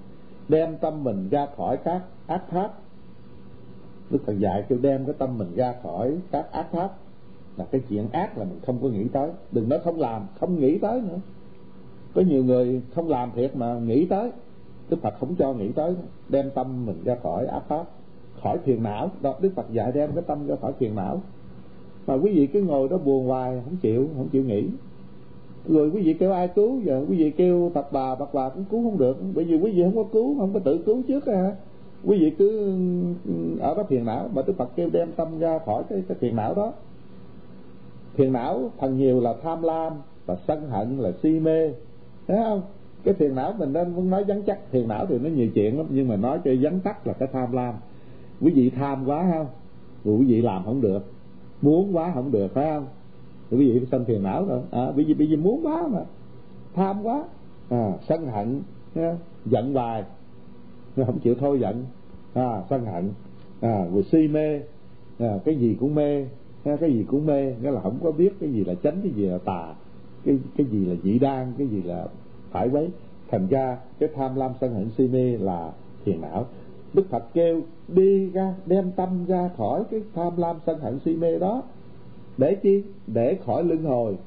Đem tâm mình ra khỏi các ác pháp. Đức phật dạy kêu đem cái tâm mình ra khỏi các ác pháp. Là cái chuyện ác là mình không có nghĩ tới. Đừng nói không làm không nghĩ tới nữa. Có nhiều người không làm thiệt mà nghĩ tới đức phật không cho nghĩ tới đem tâm mình ra khỏi ác pháp, khỏi phiền não. Đó, đức phật dạy đem cái tâm ra khỏi phiền não. Mà quý vị cứ ngồi đó buồn hoài, không chịu không chịu nghĩ. Rồi quý vị kêu ai cứu? Giờ quý vị kêu tập bà bạc bà cũng cứu không được. Bởi vì quý vị không có cứu, không có tự cứu trước ha. Quý vị cứ ừ, ở đó phiền não. Mà đức phật kêu đem tâm ra khỏi cái cái phiền não đó. Phiền não phần nhiều là tham lam và sân hận, là si mê. Thấy không? Cái phiền não mình nên muốn nói vắn chắc phiền não thì nó nhiều chuyện lắm nhưng mà nói cho vắn tắt là cái tham lam. Quý vị tham quá không? Quý vị làm không được. Muốn quá không được phải không? Thì quý vị sanh phiền não rồi. À, bởi vì bây giờ muốn quá mà. Tham quá. À, sân hận ha, giận hoài. Không chịu thôi giận. À, sân hận. À, rồi si mê. À, cái gì cũng mê. À, cái gì cũng mê. Nghĩa là không có biết cái gì là chánh cái gì là tà. Cái cái gì là dị đan cái gì là phải quấy. Thành ra cái tham lam sân hận si mê là phiền não. Đức phật kêu, đi ra, đem tâm ra khỏi cái tham lam sân hận si mê đó. Để chi? Để khỏi luân hồi.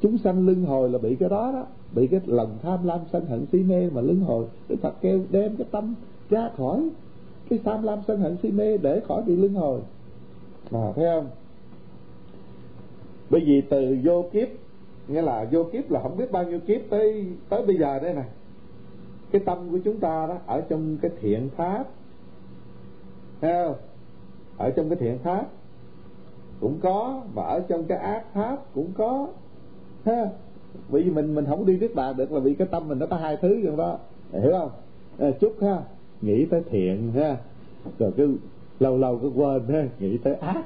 Chúng sanh luân hồi là bị cái đó đó. Bị cái lòng tham lam sân hận si mê mà luân hồi. Đức phật kêu, đem cái tâm ra khỏi cái tham lam sân hận si mê để khỏi bị luân hồi. Mà thấy không? Bởi vì từ vô kiếp nghĩa là vô kiếp là không biết bao nhiêu kiếp tới tới bây giờ đây nè cái tâm của chúng ta đó ở trong cái thiện pháp. Thấy không? Ở trong cái thiện pháp cũng có và ở trong cái ác pháp cũng có. Ha bởi vì mình mình không đi nước bàn được là vì cái tâm mình nó có hai thứ rồi đó. Hiểu không? À, chút ha. Nghĩ tới thiện ha. Rồi cứ lâu lâu cứ quên ha. Nghĩ tới ác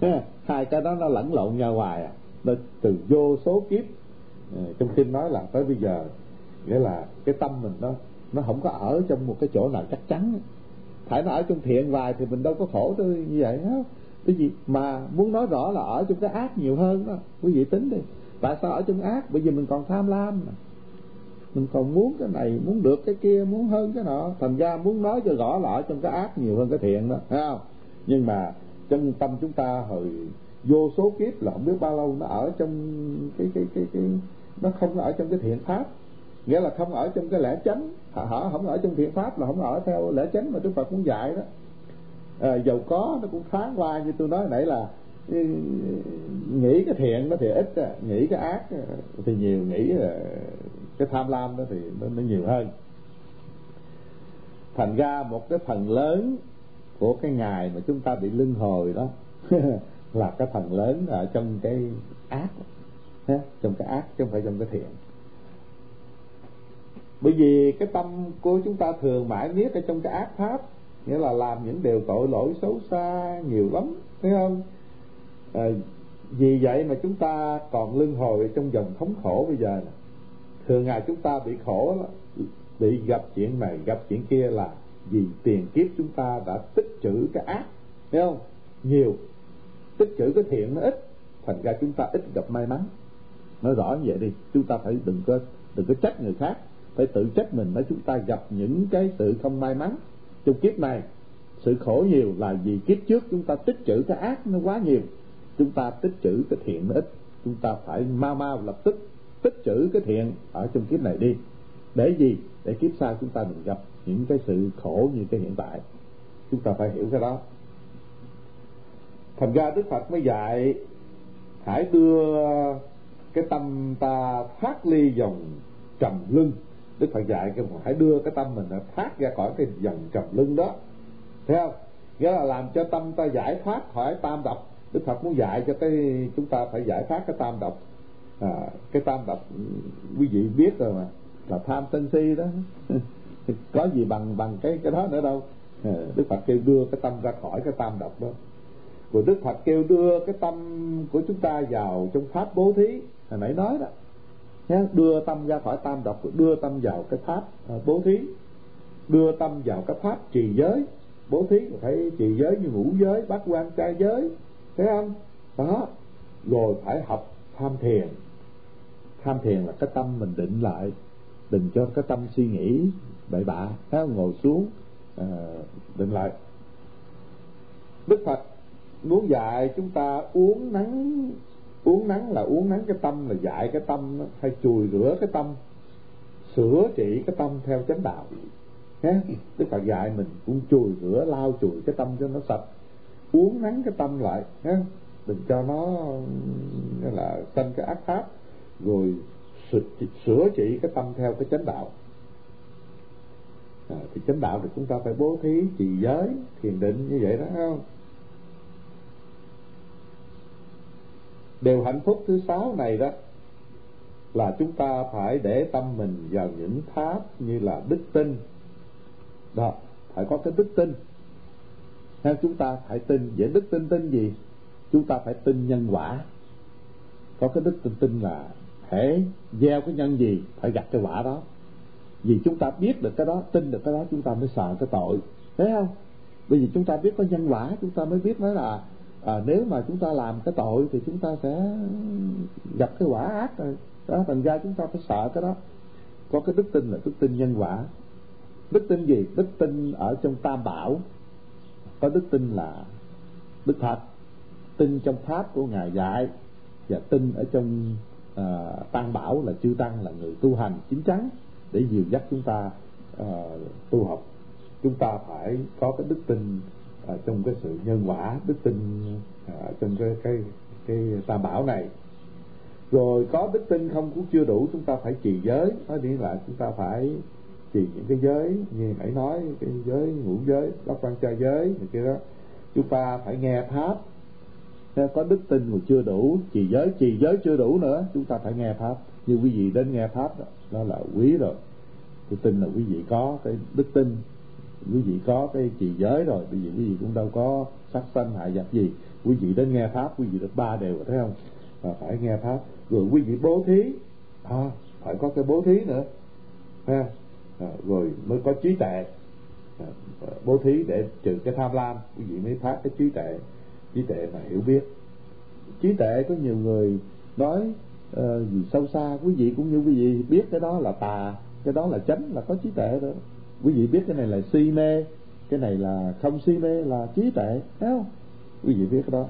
ha. Hai cái đó nó lẫn lộn nhau hoài à nó từ vô số kiếp ờ, trong kinh nói là tới bây giờ, nghĩa là cái tâm mình nó nó không có ở trong một cái chỗ nào chắc chắn. Phải nó ở trong thiện vài thì mình đâu có khổ tới như vậy hết cái gì mà muốn nói rõ là ở trong cái ác nhiều hơn đó. Quý vị tính đi. Tại sao ở trong ác? Bởi vì mình còn tham lam mà. mình còn muốn cái này, muốn được cái kia, muốn hơn cái nọ. Thành ra muốn nói cho rõ là ở trong cái ác nhiều hơn cái thiện đó. Thấy không? Nhưng mà chân tâm chúng ta hồi vô số kiếp là không biết bao lâu nó ở trong cái cái cái cái nó không ở trong cái thiện pháp. Nghĩa là không ở trong cái lẽ chánh. Hả không ở trong thiện pháp là không ở theo lẽ chánh mà đức phật muốn dạy đó. À, giàu có nó cũng thoáng qua như tôi nói nãy là nghĩ cái thiện nó thì ít nghĩ cái ác ờ, thì nhiều nghĩ ờ, cái tham lam đó thì nó, nó nhiều hơn. Thành ra một cái phần lớn của cái ngày mà chúng ta bị lưng hồi đó <laughs> là cái phần lớn ở trong cái ác trong cái ác chứ không phải trong cái thiện. Bởi vì cái tâm của chúng ta thường mãi miết ở trong cái ác pháp nghĩa là làm những điều tội lỗi xấu xa nhiều lắm thấy không? À, vì vậy mà chúng ta còn luân hồi trong dòng thống khổ bây giờ này. thường ngày chúng ta bị khổ bị gặp chuyện này gặp chuyện kia là vì tiền kiếp chúng ta đã tích trữ cái ác thấy không? Nhiều tích trữ cái thiện nó ít, thành ra chúng ta ít gặp may mắn. Nói rõ như vậy đi, chúng ta phải đừng có đừng có trách người khác, phải tự trách mình nếu chúng ta gặp những cái sự không may mắn. Trong kiếp này, sự khổ nhiều là vì kiếp trước chúng ta tích trữ cái ác nó quá nhiều. Chúng ta tích trữ cái thiện nó ít, chúng ta phải mau mau lập tức tích trữ cái thiện ở trong kiếp này đi. Để gì? Để kiếp sau chúng ta đừng gặp những cái sự khổ như cái hiện tại. Chúng ta phải hiểu cái đó thành ra đức phật mới dạy hãy đưa cái tâm ta thoát ly dòng trầm lưng đức phật dạy cái hãy đưa cái tâm mình thoát ra khỏi cái dòng trầm lưng đó. Thấy không? Nghĩa là làm cho tâm ta giải thoát khỏi tam độc. Đức phật muốn dạy cho cái chúng ta phải giải thoát cái tam độc. À, cái tam độc quý vị biết rồi mà là tham sân si đó. <laughs> Có gì bằng bằng cái cái đó nữa đâu. À, đức phật kêu đưa cái tâm ra khỏi cái tam độc đó rồi đức phật kêu đưa cái tâm của chúng ta vào trong pháp bố thí. Hồi nãy nói đó. Nhé đưa tâm ra khỏi tam độc đưa tâm vào cái pháp à, bố thí. Đưa tâm vào cái pháp trì giới. Bố thí phải trì giới như ngũ giới bát quan trai giới. Thấy không? Đó. Rồi phải học tham thiền. Tham thiền là cái tâm mình định lại đừng cho cái tâm suy nghĩ bậy bạ. Thấy ngồi xuống à, định lại. Đức phật muốn dạy chúng ta uống nắng uống nắng là uống nắng cái tâm là dạy cái tâm hay chùi rửa cái tâm sửa trị cái tâm theo chánh đạo. Nhé. Đức Phật dạy mình cũng chùi rửa lau chùi cái tâm cho nó sạch. Uống nắng cái tâm lại nhé. đừng cho nó là sanh cái ác pháp. Rồi sửa trị cái tâm theo cái chánh đạo. À, thì chánh đạo thì chúng ta phải bố thí trì giới thiền định như vậy đó không? Điều hạnh phúc thứ sáu này đó là chúng ta phải để tâm mình vào những tháp như là đức tin. Đó, phải có cái đức tin. Theo chúng ta phải tin vậy đức tin tin gì? Chúng ta phải tin nhân quả. Có cái đức tin tin là thể gieo cái nhân gì, phải gặt cái quả đó. Vì chúng ta biết được cái đó, tin được cái đó, chúng ta mới sợ cái tội. Thấy không? Bởi vì chúng ta biết có nhân quả, chúng ta mới biết nói là à, nếu mà chúng ta làm cái tội thì chúng ta sẽ gặp cái quả ác. Rồi đó thành ra chúng ta phải sợ cái đó. Có cái đức tin là đức tin nhân quả. Đức tin gì? Đức tin ở trong tam bảo. Có đức tin là đức phật tin trong pháp của ngài dạy và tin ở trong à, uh, tăng bảo là chư tăng là người tu hành chính chắn để dìu dắt chúng ta uh, tu học. Chúng ta phải có cái đức tin à, trong cái sự nhân quả đức tin à, trong cái cái cái tam bảo này. Rồi có đức tin không cũng chưa đủ chúng ta phải trì giới. Nói đi là chúng ta phải trì những cái giới như nãy nói cái giới ngũ giới bát quan trai giới này kia đó. Chúng ta phải nghe pháp. Nếu có đức tin mà chưa đủ trì giới trì giới chưa đủ nữa chúng ta phải nghe pháp. Như quý vị đến nghe pháp đó, đó là quý rồi. Tôi tin là quý vị có cái đức tin quý vị có cái trì giới rồi bây giờ quý vị cũng đâu có sát sanh hại vật gì. Quý vị đến nghe pháp quý vị được ba đều thấy không? Và phải nghe pháp. Rồi quý vị bố thí. À, phải có cái bố thí nữa. Ha à, rồi mới có trí tệ à, bố thí để trừ cái tham lam. Quý vị mới phát cái trí tệ trí tệ mà hiểu biết. Trí tệ có nhiều người nói uh, gì sâu xa. Quý vị cũng như quý vị biết cái đó là tà cái đó là chánh là có trí tệ đó quý vị biết cái này là si mê, cái này là không si mê, là trí tuệ thấy không? Quý vị biết cái đó.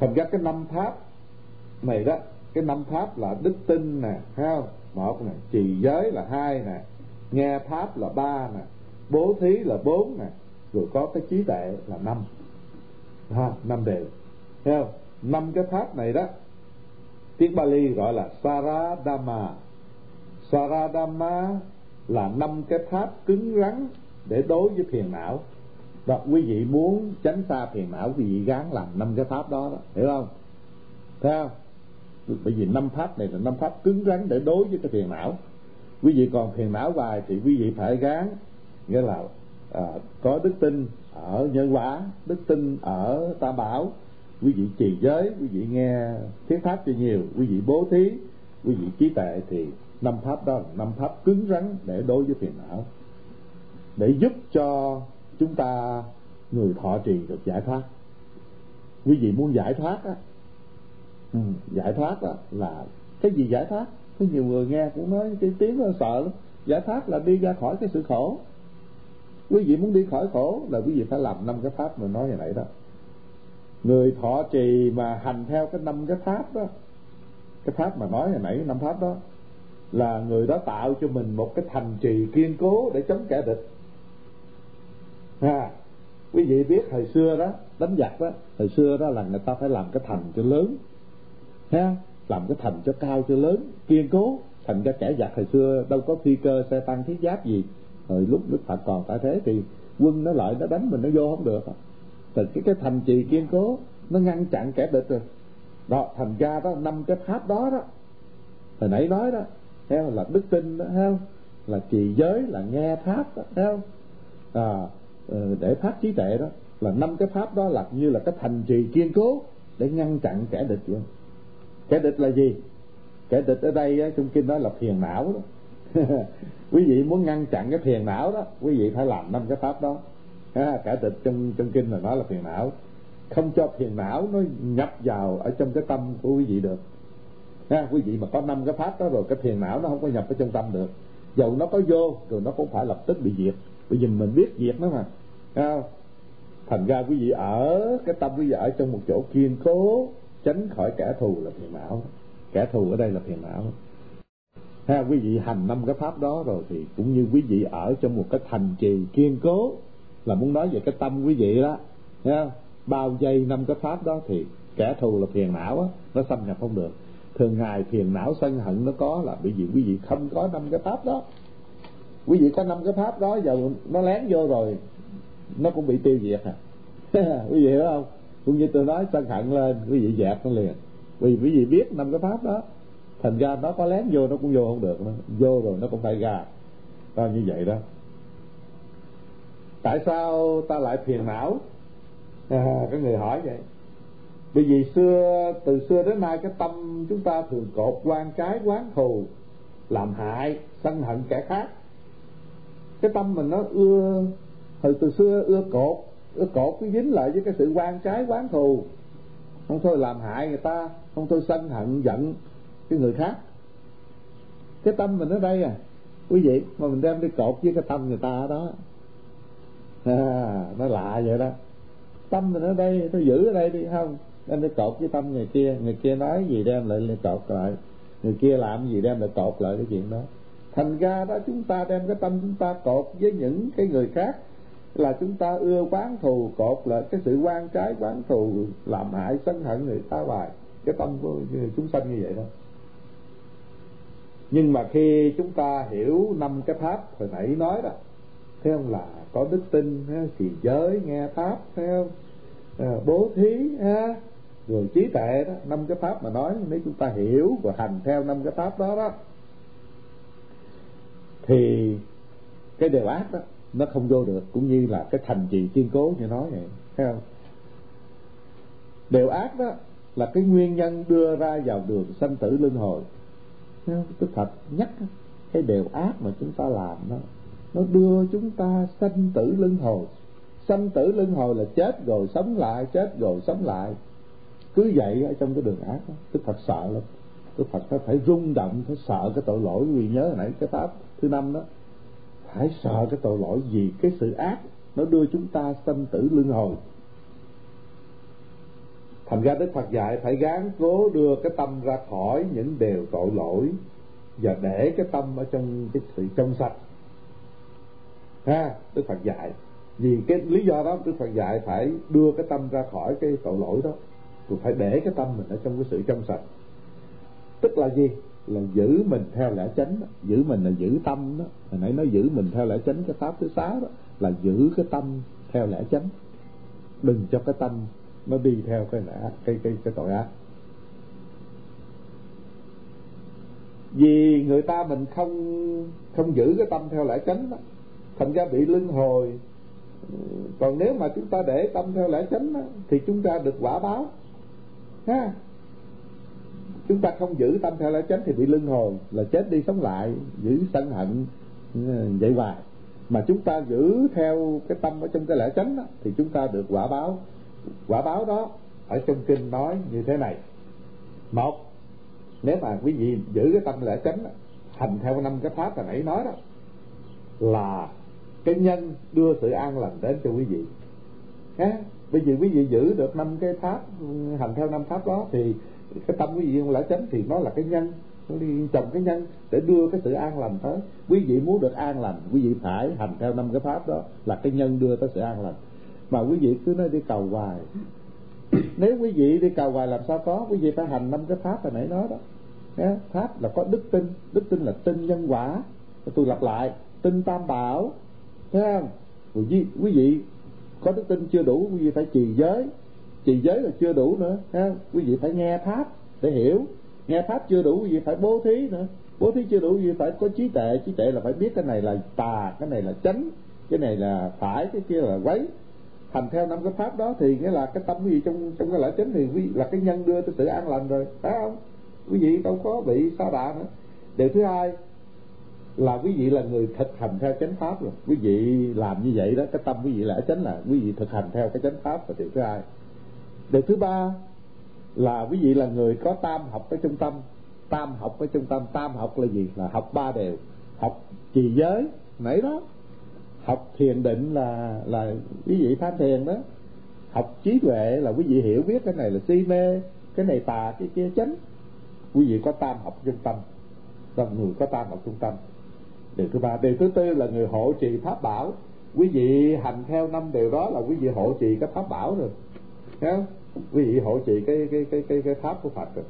Thành ra cái năm pháp này đó, cái năm pháp là đức tin nè thấy không? Một nè trì giới là hai nè, nghe pháp là ba nè, bố thí là bốn nè, rồi có cái trí tuệ là năm. Ha, năm đều thấy không? Năm cái pháp này đó, tiếng Bali gọi là Saradama. Saradama là năm cái pháp cứng rắn để đối với phiền não. Và quý vị muốn tránh xa phiền não quý vị gán làm năm cái pháp đó, đó hiểu không? Thấy không? Bởi vì năm pháp này là năm pháp cứng rắn để đối với cái phiền não. Quý vị còn phiền não hoài thì quý vị phải gán nghĩa là à, có đức tin ở nhân quả đức tin ở tam bảo. Quý vị trì giới quý vị nghe thuyết pháp cho nhiều quý vị bố thí quý vị trí tệ thì năm pháp đó là năm pháp cứng rắn để đối với phiền não để giúp cho chúng ta người thọ trì được giải thoát. Quý vị muốn giải thoát á ừ, giải thoát á là cái gì giải thoát? Có nhiều người nghe cũng nói cái tiếng nó sợ lắm. Giải thoát là đi ra khỏi cái sự khổ. Quý vị muốn đi khỏi khổ là quý vị phải làm năm cái pháp mà nói hồi nãy đó. Người thọ trì mà hành theo cái năm cái pháp đó cái pháp mà nói hồi nãy năm pháp đó là người đó tạo cho mình một cái thành trì kiên cố để chống kẻ địch. Ha, quý vị biết hồi xưa đó, đánh giặc đó, hồi xưa đó là người ta phải làm cái thành cho lớn, ha, làm cái thành cho cao, cho lớn, kiên cố, thành ra kẻ giặc. Hồi xưa đâu có phi cơ, xe tăng, thiết giáp gì. Rồi lúc đức phật còn tại thế thì quân nó lợi nó đánh mình, nó vô không được. Thì cái cái thành trì kiên cố, nó ngăn chặn kẻ địch rồi. Đó, thành ra đó, năm cái pháp đó đó, hồi nãy nói đó theo là đức tin đó theo là trì giới là nghe pháp đó theo à, ờ, để phát trí tuệ đó là năm cái pháp đó là như là cái thành trì kiên cố để ngăn chặn kẻ địch vậy kẻ địch là gì? Kẻ địch ở đây trong kinh nói là phiền não đó. <laughs> Quý vị muốn ngăn chặn cái phiền não đó quý vị phải làm năm cái pháp đó. À, kẻ địch trong trong kinh là nói là phiền não. Không cho phiền não nó nhập vào ở trong cái tâm của quý vị được ha, quý vị mà có năm cái pháp đó rồi cái phiền não nó không có nhập vào trong tâm được. Dầu nó có vô rồi nó cũng phải lập tức bị diệt. Bởi vì mình biết diệt nó mà. Ha. thành ra quý vị ở cái tâm quý vị ở trong một chỗ kiên cố tránh khỏi kẻ thù là phiền não. Kẻ thù ở đây là phiền não. Ha quý vị hành năm cái pháp đó rồi thì cũng như quý vị ở trong một cái thành trì kiên cố là muốn nói về cái tâm quý vị đó. Ha bao giây năm cái pháp đó thì kẻ thù là phiền não á nó xâm nhập không được thường ngày phiền não sân hận nó có là bởi vì quý vị không có năm cái pháp đó. Quý vị có năm cái pháp đó giờ nó lén vô rồi nó cũng bị tiêu diệt à. <laughs> Quý vị hiểu không? Cũng như tôi nói sân hận lên quý vị dẹp nó liền. Vì quý vị biết năm cái pháp đó thành ra nó có lén vô nó cũng vô không được nữa. Vô rồi nó cũng phải ra. Đó như vậy đó? Tại sao ta lại phiền não? À, cái người hỏi vậy bởi vì xưa từ xưa đến nay cái tâm chúng ta thường cột quan trái quán thù làm hại sân hận kẻ khác. Cái tâm mình nó ưa từ từ xưa ưa cột ưa cột cứ dính lại với cái sự quan trái quán thù. Không thôi làm hại người ta không thôi sân hận giận cái người khác. Cái tâm mình ở đây à quý vị mà mình đem đi cột với cái tâm người ta đó à, <laughs> nó lạ vậy đó. Tâm mình ở đây tôi giữ ở đây đi không? Nên đi cột với tâm người kia người kia nói gì đem lại lại cột lại người kia làm gì đem lại cột lại cái chuyện đó. Thành ra đó chúng ta đem cái tâm chúng ta cột với những cái người khác là chúng ta ưa quán thù cột lại cái sự quan trái quán thù làm hại sân hận người ta hoài. Cái tâm của chúng sanh như vậy đó. Nhưng mà khi chúng ta hiểu năm cái pháp hồi nãy nói đó thấy không là có đức tin thì giới nghe pháp thấy không? À, bố thí ha? Người trí tuệ đó, năm cái pháp mà nói, nếu chúng ta hiểu và hành theo năm cái pháp đó đó, thì cái điều ác đó, nó không vô được, cũng như là cái thành trì kiên cố như nói vậy, thấy không? Điều ác đó là cái nguyên nhân đưa ra vào đường sanh tử luân hồi. Đức Phật nhắc cái điều ác mà chúng ta làm đó, nó đưa chúng ta sanh tử luân hồi. Sanh tử luân hồi là chết rồi sống lại, chết rồi sống lại cứ vậy ở trong cái đường ác đó Đức Phật sợ lắm. Đức Phật phải, phải rung động phải sợ cái tội lỗi. Vì nhớ hồi nãy cái pháp thứ năm đó phải sợ cái tội lỗi vì cái sự ác nó đưa chúng ta sanh tử luân hồi. Thành ra đức phật dạy phải gán cố đưa cái tâm ra khỏi những điều tội lỗi và để cái tâm ở trong cái sự trong sạch. Ha đức phật dạy. Vì cái lý do đó đức phật dạy phải đưa cái tâm ra khỏi cái tội lỗi đó rồi phải để cái tâm mình ở trong cái sự trong sạch. Tức là gì? Là giữ mình theo lẽ chánh đó. giữ mình là giữ tâm đó. Hồi nãy nói giữ mình theo lẽ chánh cái pháp thứ sáu đó là giữ cái tâm theo lẽ chánh. Đừng cho cái tâm nó đi theo cái lẽ cái cái cái tội ác. Vì người ta mình không không giữ cái tâm theo lẽ chánh đó thành ra bị luân hồi. Còn nếu mà chúng ta để tâm theo lẽ chánh đó, thì chúng ta được quả báo ha. Chúng ta không giữ tâm theo lẽ chánh thì bị luân hồi là chết đi sống lại giữ sân hận ừ, vậy hoài. Mà chúng ta giữ theo cái tâm ở trong cái lẽ chánh đó, thì chúng ta được quả báo. Quả báo đó ở trong kinh nói như thế này. Một nếu mà quý vị giữ cái tâm lẽ chánh hành theo năm cái pháp hồi nãy nói đó là cái nhân đưa sự an lành đến cho quý vị. Ha bây giờ quý vị giữ được năm cái pháp hành theo năm pháp đó, thì cái tâm quý vị không lẽ chánh thì nó là cái nhân, nó đi trồng cái nhân để đưa cái sự an lành tới. Quý vị muốn được an lành, quý vị phải hành theo năm cái pháp đó là cái nhân đưa tới sự an lành. Mà quý vị cứ nói đi cầu hoài. Nếu quý vị đi cầu hoài làm sao có? Quý vị phải hành năm cái pháp hồi nãy nói đó. Pháp là có đức tin đức tin là tin nhân quả. Tôi lặp lại, tin tam bảo. Thấy không? Quý vị có đức tin chưa đủ quý vị phải trì giới. Trì giới là chưa đủ nữa ha? Quý vị phải nghe pháp để hiểu. Nghe pháp chưa đủ quý vị phải bố thí nữa. Bố thí chưa đủ quý vị phải có trí tệ, trí tệ là phải biết cái này là tà cái này là chánh cái này là phải cái kia là quấy. Hành theo năm cái pháp đó thì nghĩa là cái tâm gì trong trong cái lễ chánh thì quý, là cái nhân đưa tới sự an lành rồi phải không? Quý vị đâu có bị sa đà nữa. Điều thứ hai là quý vị là người thực hành theo chánh pháp rồi quý vị làm như vậy đó, cái tâm quý vị là chánh là quý vị thực hành theo cái chánh pháp là điều thứ hai. Điều thứ ba là quý vị là người có tam học ở trung tâm. Tam học ở trung tâm, tam học là gì? Là học ba đều. Học trì giới, nãy đó. Học thiền định là là quý vị tham thiền đó. Học trí tuệ là quý vị hiểu biết cái này là si mê, cái này tà, cái kia chánh. Quý vị có tam học trung tâm. Là người có tam học trung tâm điều thứ ba điều thứ tư là người hộ trì pháp bảo. Quý vị hành theo năm điều đó là quý vị hộ trì cái pháp bảo rồi. Thấy không? quý vị hộ trì cái cái cái cái cái pháp của phật rồi.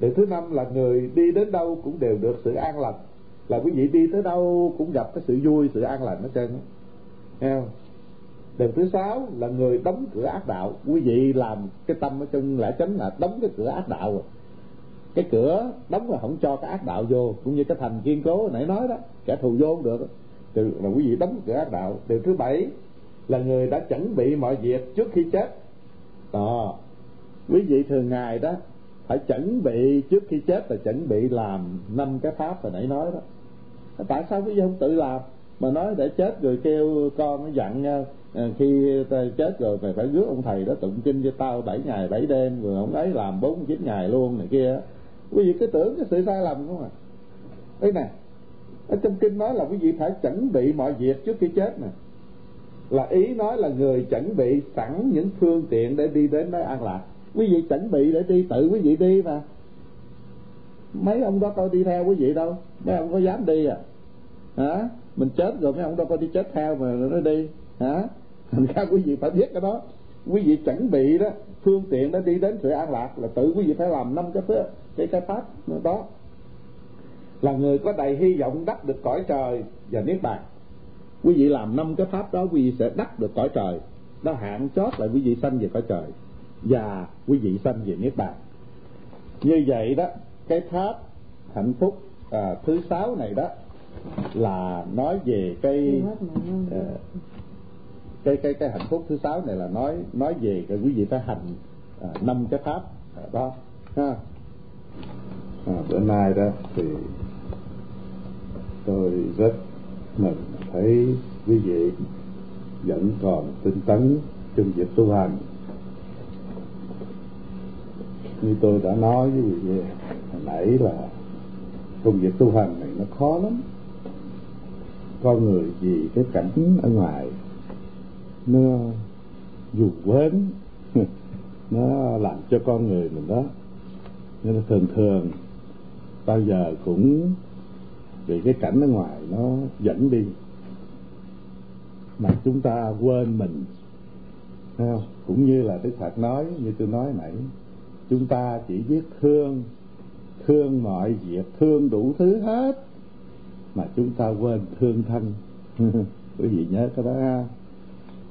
Điều thứ năm là người đi đến đâu cũng đều được sự an lành. Là quý vị đi tới đâu cũng gặp cái sự vui, sự an lành hết trơn á. Nghe không? Điều thứ sáu là người đóng cửa ác đạo. Quý vị làm cái tâm ở trong lẽ chánh là đóng cái cửa ác đạo rồi cái cửa đóng là không cho cái ác đạo vô cũng như cái thành kiên cố nãy nói đó kẻ thù vô không được. Từ là quý vị đóng cửa ác đạo. Điều thứ bảy là người đã chuẩn bị mọi việc trước khi chết. Đó. Quý vị thường ngày đó phải chuẩn bị trước khi chết là chuẩn bị làm năm cái pháp hồi nãy nói đó. Tại sao quý vị không tự làm? Mà nói để chết rồi kêu con nó dặn à, khi chết rồi mày phải rước ông thầy đó tụng kinh cho tao bảy ngày bảy đêm rồi ông ấy làm bốn chín ngày luôn này kia quý vị cứ tưởng cái sự sai lầm không à? Đây nè, ở trong kinh nói là quý vị phải chuẩn bị mọi việc trước khi chết nè. Là ý nói là người chuẩn bị sẵn những phương tiện để đi đến nơi an lạc. Quý vị chuẩn bị để đi, tự quý vị đi mà. Mấy ông đó coi đi theo quý vị đâu, mấy ông có dám đi à? Hả? Mình chết rồi, mấy ông đâu có đi chết theo mà nó đi. Hả? Thành ra quý vị phải biết cái đó. Quý vị chuẩn bị đó phương tiện để đi đến sự an lạc là tự quý vị phải làm năm cái cái cái pháp đó. Là người có đầy hy vọng đắc được cõi trời và niết bàn. Quý vị làm năm cái pháp đó quý vị sẽ đắc được cõi trời. Đó hạn chót là quý vị sanh về cõi trời và quý vị sanh về niết bàn. Như vậy đó cái pháp hạnh phúc à, thứ sáu này đó là nói về cái uh, cái cái cái hạnh phúc thứ sáu này là nói nói về cái quý vị phải hành à, năm cái pháp à, đó ha. À, bữa nay đó thì tôi rất mừng thấy quý vị vẫn còn tinh tấn trong việc tu hành. Như tôi đã nói với quý vị hồi nãy là công việc tu hành này nó khó lắm. Con người vì cái cảnh ở ngoài nó dù quến. <laughs> Nó làm cho con người mình đó nên là thường thường bao giờ cũng vì cái cảnh ở ngoài nó dẫn đi. Mà chúng ta quên mình không? cũng như là đức phật nói, như tôi nói nãy, chúng ta chỉ biết thương thương mọi việc, thương đủ thứ hết, mà chúng ta quên thương thân. <laughs> Quý vị nhớ cái đó ha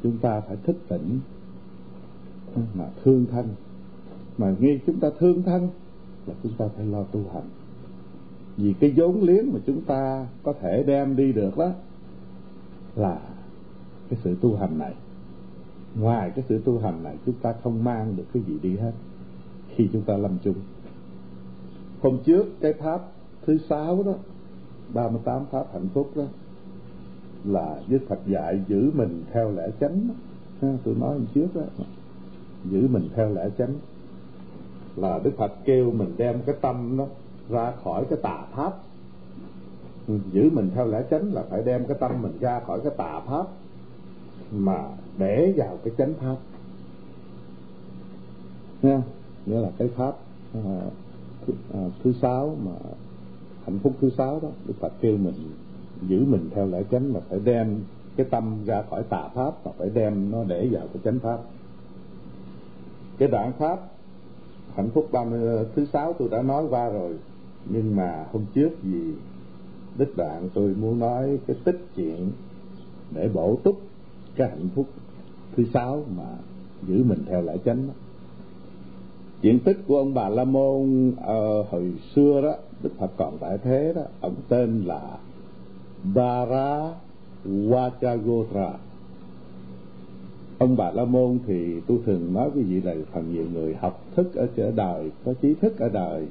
chúng ta phải thức tỉnh mà thương thân. Mà nghe chúng ta thương thân là chúng ta phải lo tu hành. Vì cái vốn liếng mà chúng ta có thể đem đi được đó là cái sự tu hành này. Ngoài cái sự tu hành này, chúng ta không mang được cái gì đi hết khi chúng ta lâm chung. Hôm trước cái pháp thứ sáu đó 38 pháp hạnh phúc đó là Đức Phật dạy giữ mình theo lẽ chánh. Ha, tôi nói hôm trước đó. Giữ mình theo lẽ chánh. Là Đức Phật kêu mình đem cái tâm đó ra khỏi cái tà pháp. Giữ mình theo lẽ chánh là phải đem cái tâm mình ra khỏi cái tà pháp mà để vào cái chánh pháp. Nha nghĩa là cái pháp à, thứ, à, thứ sáu mà hạnh phúc thứ sáu đó đức phật kêu mình giữ mình theo lẽ chánh mà phải đem cái tâm ra khỏi tà pháp và phải đem nó để vào cái chánh pháp cái đoạn pháp hạnh phúc ba thứ sáu tôi đã nói qua rồi nhưng mà hôm trước vì đích đoạn tôi muốn nói cái tích chuyện để bổ túc cái hạnh phúc thứ sáu mà giữ mình theo lẽ chánh đó. chuyện tích của ông bà la môn uh, hồi xưa đó đức phật còn tại thế đó ông tên là Bara Vachagotra. Ông bà la môn thì tôi thường nói với vị là phần nhiều người học thức ở trở đời, có trí thức ở đời,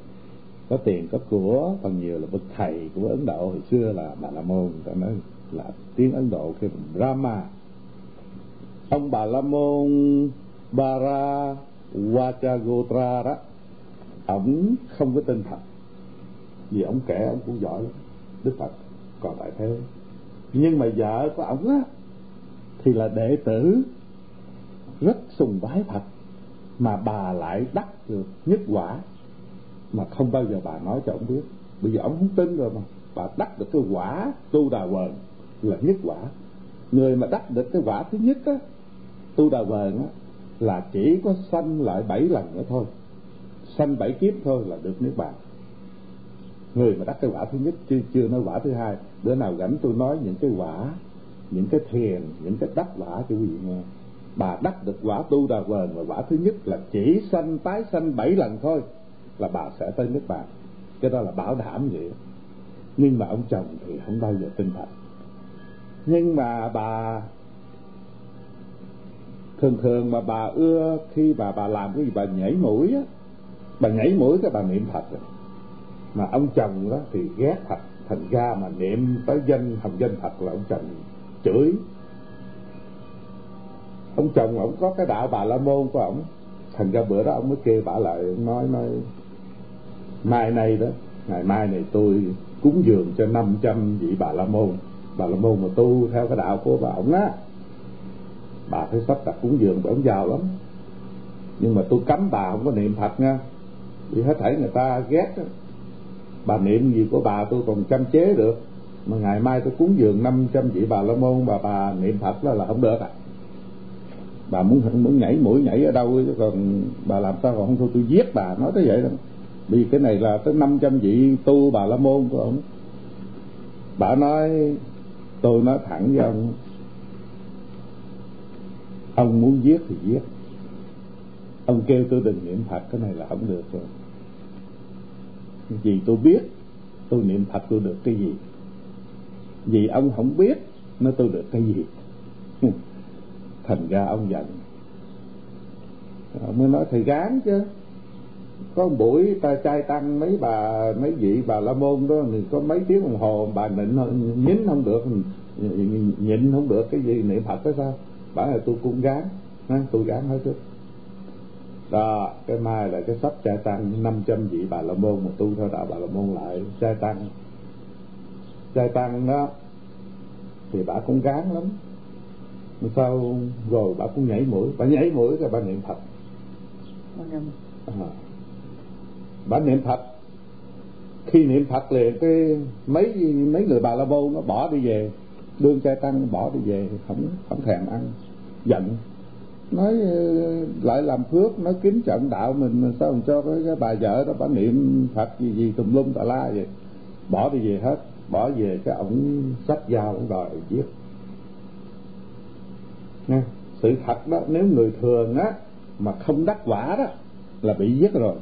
có tiền, có của, phần nhiều là bậc thầy của ấn độ. Hồi xưa là bà la môn, ta nói là tiếng ấn độ kêu brahma. Ông bà la môn bara vachagotra đó, ổng không có tên thật. Vì ông kể ông cũng giỏi lắm. Đức phật còn tại thế. Nhưng mà vợ của ổng á, thì là đệ tử rất sùng bái phật mà bà lại đắc được nhất quả, mà không bao giờ bà nói cho ông biết. Bây giờ ông không tin rồi mà, bà đắc được cái quả tu đà quần là nhất quả. Người mà đắc được cái quả thứ nhất á, tu đà quần á, là chỉ có sanh lại bảy lần nữa thôi. Sanh bảy kiếp thôi là được nước bạn người mà đắc cái quả thứ nhất, chưa chưa nói quả thứ hai, bữa nào rảnh tôi nói những cái quả, những cái thiền, những cái đắc quả cho quý vị nghe. Bà đắc được quả tu đà vờn và quả thứ nhất là chỉ sanh, tái sanh bảy lần thôi là bà sẽ tới nước bà cái đó là bảo đảm vậy. Nhưng mà ông chồng thì không bao giờ tin thật. Nhưng mà bà, thường thường mà bà ưa khi bà bà làm cái gì bà nhảy mũi á, bà nhảy mũi cái bà niệm thật rồi mà ông chồng đó thì ghét thật. Thành ra mà niệm tới danh hồng danh thật là ông chồng chửi. Ông chồng ông có cái đạo bà la môn của ông, thành ra bữa đó ông mới kêu bà lại, nói nói, mai này đó, ngày mai này tôi cúng dường cho 500 vị bà la môn. Bà la môn mà tu theo cái đạo của bà ông á. Bà phải sắp đặt cúng dường bà ông giàu lắm. Nhưng mà tôi cấm bà không có niệm phật nha. Vì hết thảy người ta ghét đó bà niệm gì của bà tôi còn chăm chế được. Mà ngày mai tôi cúng dường 500 vị bà la môn, bà bà niệm phật đó là không được à. Bà muốn muốn nhảy mũi nhảy ở đâu chứ còn bà làm sao còn không thôi, tôi giết bà, nói tới vậy đó. Vì cái này là tới 500 vị tu bà la môn của ông. Bà nói, tôi nói thẳng với ông ông muốn giết thì giết. Ông kêu tôi đừng niệm phật, cái này là không được rồi vì tôi biết tôi niệm phật tôi được cái gì. Vì ông không biết nó tôi được cái gì. <laughs> Thành ra ông giận. Ông mới nói, thầy gán chứ. Có một buổi ta trai tăng mấy bà, mấy vị bà la môn đó, thì có mấy tiếng đồng hồ, bà nịnh nhín không được, nhịn không được cái gì niệm phật đó sao? Bảo là tôi cũng gán. Tôi gán hết chứ đó cái mai là cái sắp trai tăng 500 vị bà la môn mà tu theo đạo bà la môn lại. Trai tăng trai tăng đó thì bà cũng gán lắm. Sau rồi bà cũng nhảy mũi? Bà nhảy mũi rồi bà niệm phật. À, bà niệm phật. Khi niệm phật liền cái mấy mấy người bà la môn nó bỏ đi về. Đương trai tăng bỏ đi về không không thèm ăn giận nói ờ, lại làm phước nói kính trận đạo mình sao mình cho cái, cái bà vợ đó bà niệm phật gì gì tùm lum tà la vậy? Bỏ đi về hết bỏ về cái ổng sách dao ổng đòi giết. Nha sự thật đó nếu người thường á mà không đắc quả đó là bị giết rồi.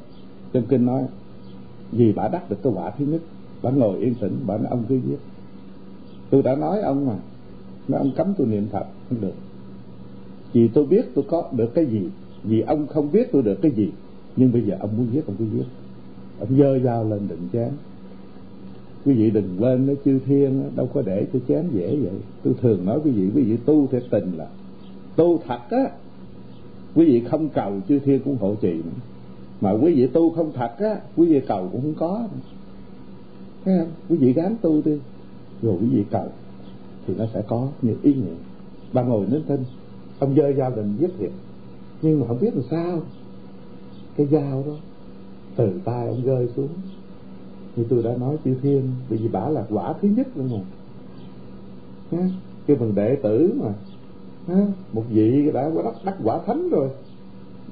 Trong kinh nói vì bà đắc được cái quả thứ nhất bà ngồi yên tĩnh bà nói ông cứ giết. Tôi đã nói ông mà nói ông cấm tôi niệm phật không được vì tôi biết tôi có được cái gì, vì ông không biết tôi được cái gì, nhưng bây giờ ông muốn giết, ông cứ giết. Ông dơ dao lên định chém. Quý vị đừng quên nó chư thiên đâu có để cho chém dễ vậy. Tôi thường nói quý vị quý vị tu theo tình là tu thật á. Quý vị không cầu, chư thiên cũng hộ trì nữa mà quý vị tu không thật á, quý vị cầu cũng không có. Thấy không? Quý vị gán tu đi. Rồi quý vị cầu thì nó sẽ có những ý nghĩa. Bà ngồi nín thinh ông dơ dao định giết thiệt. Nhưng mà không biết làm sao. Cái dao đó, từ tay ông rơi xuống. Như tôi đã nói chữ thiên vì bả là quả thứ nhất luôn mà. Cái phần đệ tử mà ha một vị đã đắc đắc quả thánh rồi.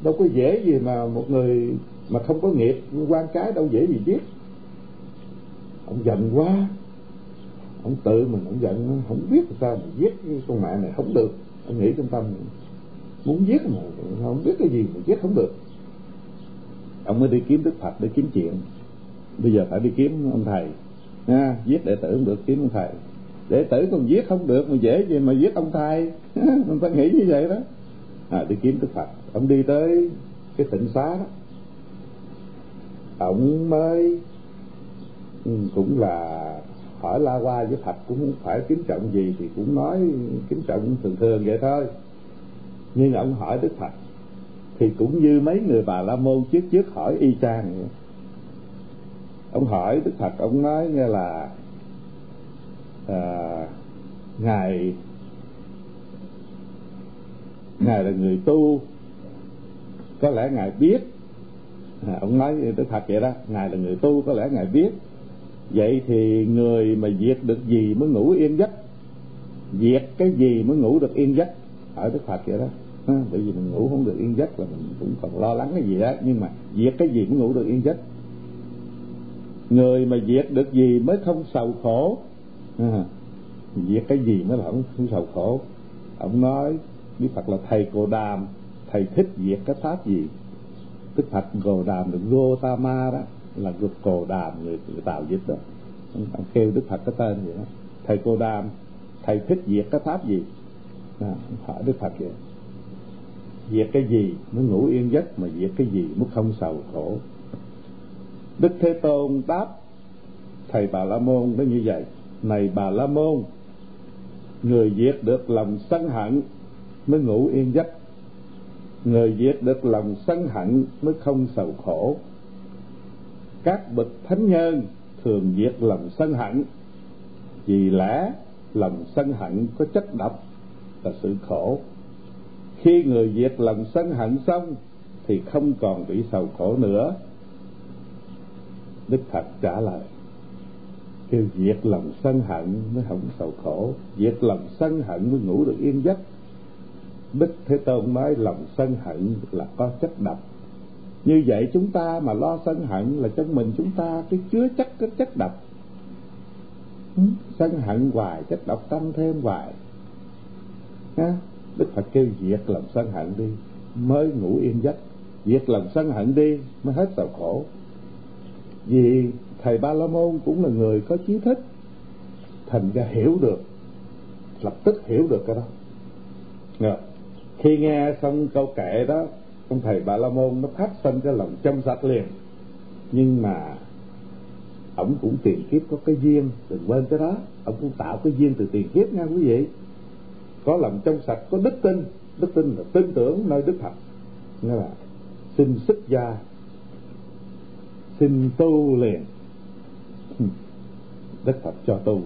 Đâu có dễ gì mà một người mà không có nghiệp, quan cái đâu dễ gì giết ông giận quá. Ông tự mình ông giận, không biết sao mà giết con mẹ này, không được ông nghĩ trong tâm muốn giết mà không biết cái gì mà giết không được. Ông mới đi kiếm đức phật để kiếm chuyện. Bây giờ phải đi kiếm ông thầy. Ha, giết đệ tử không được kiếm ông thầy. Đệ tử còn giết không được mà dễ gì mà giết ông thầy. Mình phải nghĩ như vậy đó. À, đi kiếm đức phật. Ông đi tới cái tịnh xá đó. Ông mới ừ, cũng là hỏi la qua với phật cũng phải kính trọng gì thì cũng nói kính trọng thường thường vậy thôi. Nhưng ông hỏi đức phật thì cũng như mấy người bà la môn trước trước hỏi y chang vậy. Ông hỏi đức phật ông nói nghe là à, ngài ngài là người tu. Có lẽ ngài biết. À, ông nói đức phật vậy đó ngài là người tu có lẽ ngài biết vậy thì người mà diệt được gì mới ngủ yên giấc? Diệt cái gì mới ngủ được yên giấc? Ở đức phật vậy đó. À, bởi vì mình ngủ không được yên giấc là mình cũng còn lo lắng cái gì đó. Nhưng mà diệt cái gì mới ngủ được yên giấc? Người mà diệt được gì mới không sầu khổ? À, diệt cái gì mới là không, không sầu khổ? Ông nói đức phật là thầy cồ đàm. Thầy thích diệt cái pháp gì? Đức phật cồ đàm được gotama đó là gục cồ đàm người, người tạo dịch đó. Ông kêu đức phật cái tên vậy đó. Thầy cô đàm thầy thích diệt cái pháp gì? À, hỏi đức phật vậy. Diệt cái gì mới ngủ yên giấc mà diệt cái gì mới không sầu khổ? Đức thế tôn đáp thầy bà la môn nó như vậy. Này bà la môn người diệt được lòng sân hận mới ngủ yên giấc. Người diệt được lòng sân hận mới không sầu khổ các bậc thánh nhân thường diệt lòng sân hận. Vì lẽ lòng sân hận có chất độc là sự khổ. Khi người diệt lòng sân hận xong thì không còn bị sầu khổ nữa. Đức phật trả lời, kêu diệt lòng sân hận mới không sầu khổ. Diệt lòng sân hận mới ngủ được yên giấc. Đức thế tôn nói lòng sân hận là có chất độc như vậy chúng ta mà lo sân hận là trong mình chúng ta cái chứa chất cái chất độc. Ừ, sân hận hoài chất độc tăng thêm hoài. Ha đức phật kêu diệt lòng sân hận đi mới ngủ yên giấc. Diệt lòng sân hận đi mới hết sầu khổ. Vì thầy ba la môn cũng là người có trí thức thành ra hiểu được lập tức hiểu được cái đó. Rồi. khi nghe xong câu kệ đó ông thầy bà la môn nó phát sinh cái lòng trong sạch liền. Nhưng mà ông cũng tiền kiếp có cái duyên, đừng quên cái đó. Ông cũng tạo cái duyên từ tiền kiếp nha quý vị. Có lòng trong sạch, có đức tin. Đức tin là tin tưởng nơi đức thật nghĩa là xin xuất gia, xin tu liền. <laughs> Đức phật cho tu.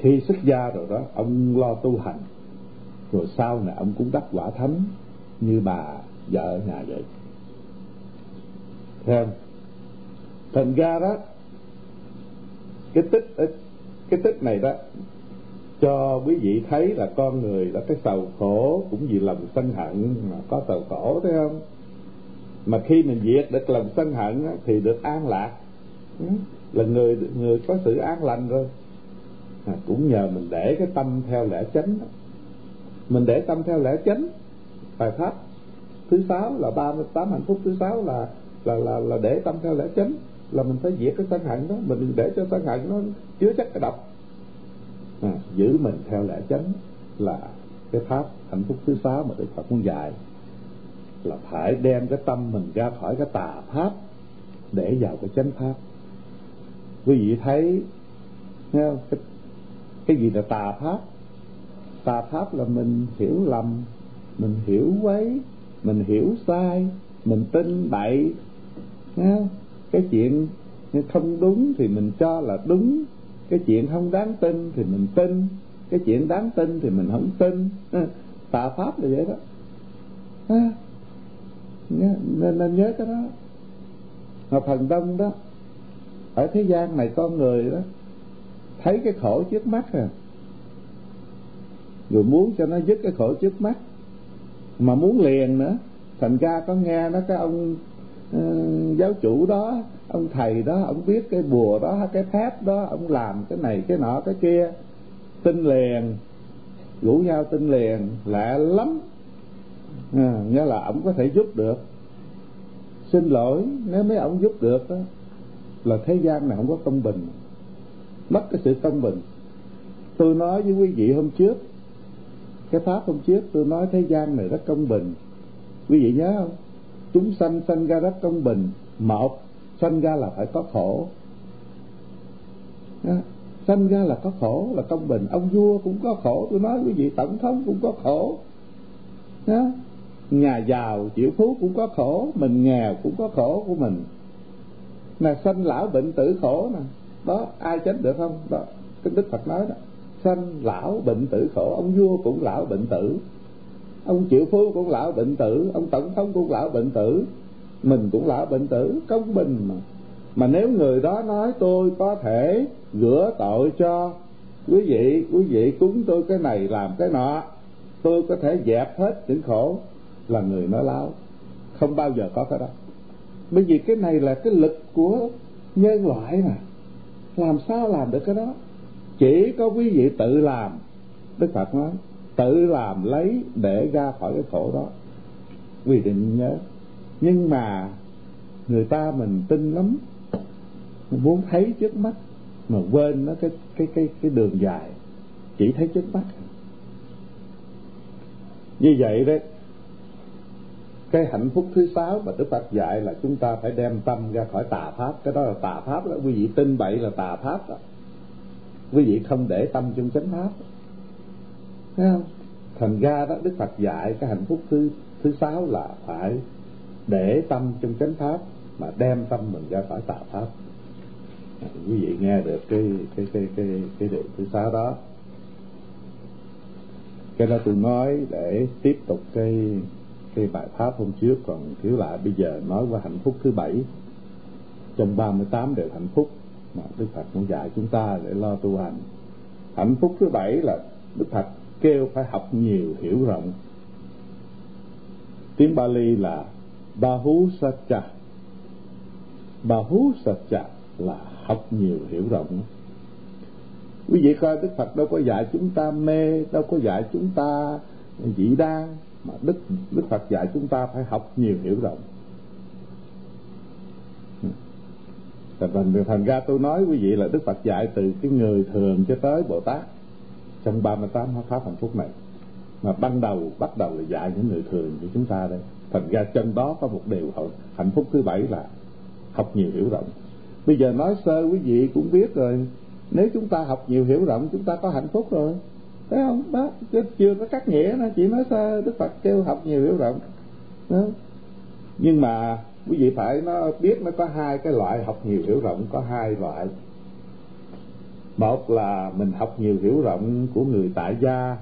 Khi xuất gia rồi đó, ông lo tu hành. Rồi sau này ông cũng đắc quả thánh như bà vợ ở nhà vậy. Thấy không? Thành ra đó cái tích cái tích này đó cho quý vị thấy là con người là cái sầu khổ cũng vì lòng sân hận mà có sầu khổ thấy không? Mà khi mình diệt được lòng sân hận thì được an lạc. Ừ, là người người có sự an lành rồi. À, cũng nhờ mình để cái tâm theo lẽ chánh mình để tâm theo lẽ chánh bài pháp thứ sáu là ba mươi tám hạnh phúc thứ sáu là là là là để tâm theo lẽ chánh là mình phải diệt cái sân hận đó mình để cho sân hận nó chứa chất cái độc. À, giữ mình theo lẽ chánh là cái pháp hạnh phúc thứ sáu mà đức phật muốn dạy là phải đem cái tâm mình ra khỏi cái tà pháp để vào cái chánh pháp. Quý vị thấy cái, cái gì là tà pháp? Tà pháp là mình hiểu lầm mình hiểu quấy mình hiểu sai, mình tin bậy. Cái chuyện không đúng thì mình cho là đúng. Cái chuyện không đáng tin thì mình tin. Cái chuyện đáng tin thì mình không tin. Tà pháp là vậy đó. Nên nên nhớ cái đó. Mà phần đông đó, ở thế gian này con người đó, thấy cái khổ trước mắt à. Rồi muốn cho nó dứt cái khổ trước mắt mà muốn liền nữa. Thành ra có nghe nó cái ông uh, giáo chủ đó ông thầy đó ông biết cái bùa đó cái phép đó ông làm cái này cái nọ cái kia. Tin liền rủ nhau tin liền lạ lắm. À, nghĩa là ông có thể giúp được. Xin lỗi nếu mấy ông giúp được đó là thế gian này không có công bình. Mất cái sự công bình. Tôi nói với quý vị hôm trước cái pháp hôm trước tôi nói thế gian này rất công bình. Quý vị nhớ không? Chúng sanh sanh ra rất công bình. Một, sanh ra là phải có khổ. Sanh ra là có khổ là công bình. Ông vua cũng có khổ. Tôi nói quý vị, tổng thống cũng có khổ. Nhà giàu, triệu phú cũng có khổ. Mình nghèo cũng có khổ của mình. Là sanh lão bệnh tử khổ nè. Đó, ai tránh được không? Đó, cái đức phật nói đó sanh lão bệnh tử khổ, ông vua cũng lão bệnh tử, ông triệu phú cũng lão bệnh tử, ông tổng thống cũng lão bệnh tử, mình cũng lão bệnh tử, công bình mà. Mà nếu người đó nói tôi có thể rửa tội cho quý vị quý vị cúng tôi cái này làm cái nọ, tôi có thể dẹp hết những khổ, là người nói láo. Không bao giờ có cái đó. Bởi vì cái này là cái lực của nhân loại mà. Làm sao làm được cái đó? Chỉ có quý vị tự làm. Đức phật nói, tự làm lấy để ra khỏi cái khổ đó. Quy định nhớ. Nhưng mà người ta mình tin lắm, muốn thấy trước mắt, mà quên nó cái cái cái cái đường dài. Chỉ thấy trước mắt. Như vậy đấy cái hạnh phúc thứ sáu mà đức phật dạy là chúng ta phải đem tâm ra khỏi tà pháp. Cái đó là tà pháp đó. Quý vị tin bậy là tà pháp đó quý vị không để tâm trong chánh pháp. Thấy không? Thành ra đó, đức phật dạy cái hạnh phúc thứ thứ sáu là phải để tâm trong chánh pháp mà đem tâm mình ra khỏi tà pháp. Quý vị nghe được cái cái cái cái cái điều thứ sáu đó. Cái đó tôi nói để tiếp tục cái cái bài pháp hôm trước còn thiếu lại. Bây giờ nói qua hạnh phúc thứ bảy. Trong 38 điều hạnh phúc mà Đức Phật cũng dạy chúng ta để lo tu hành. Hạnh phúc thứ bảy là Đức Phật kêu phải học nhiều hiểu rộng. Tiếng Bali là Bahu Satcha. Bahu Satcha là học nhiều hiểu rộng. Quý vị coi Đức Phật đâu có dạy chúng ta mê, đâu có dạy chúng ta dị đa, mà Đức Đức Phật dạy chúng ta phải học nhiều hiểu rộng. Thành, thành ra tôi nói quý vị là Đức Phật dạy từ cái người thường cho tới Bồ Tát. Trong 38 pháp hạnh phúc này. Mà ban đầu bắt đầu là dạy những người thường của chúng ta đây. Thành ra chân đó có một điều hạnh phúc thứ bảy là học nhiều hiểu rộng. Bây giờ nói sơ quý vị cũng biết rồi. Nếu chúng ta học nhiều hiểu rộng chúng ta có hạnh phúc rồi. Thấy không? Đó chứ chưa có cắt nghĩa nó chỉ nói sơ đức phật kêu học nhiều hiểu rộng. Đó. nhưng mà quý vị phải nó biết nó có hai cái loại học nhiều hiểu rộng, có hai loại. Một là mình học nhiều hiểu rộng của người tại gia,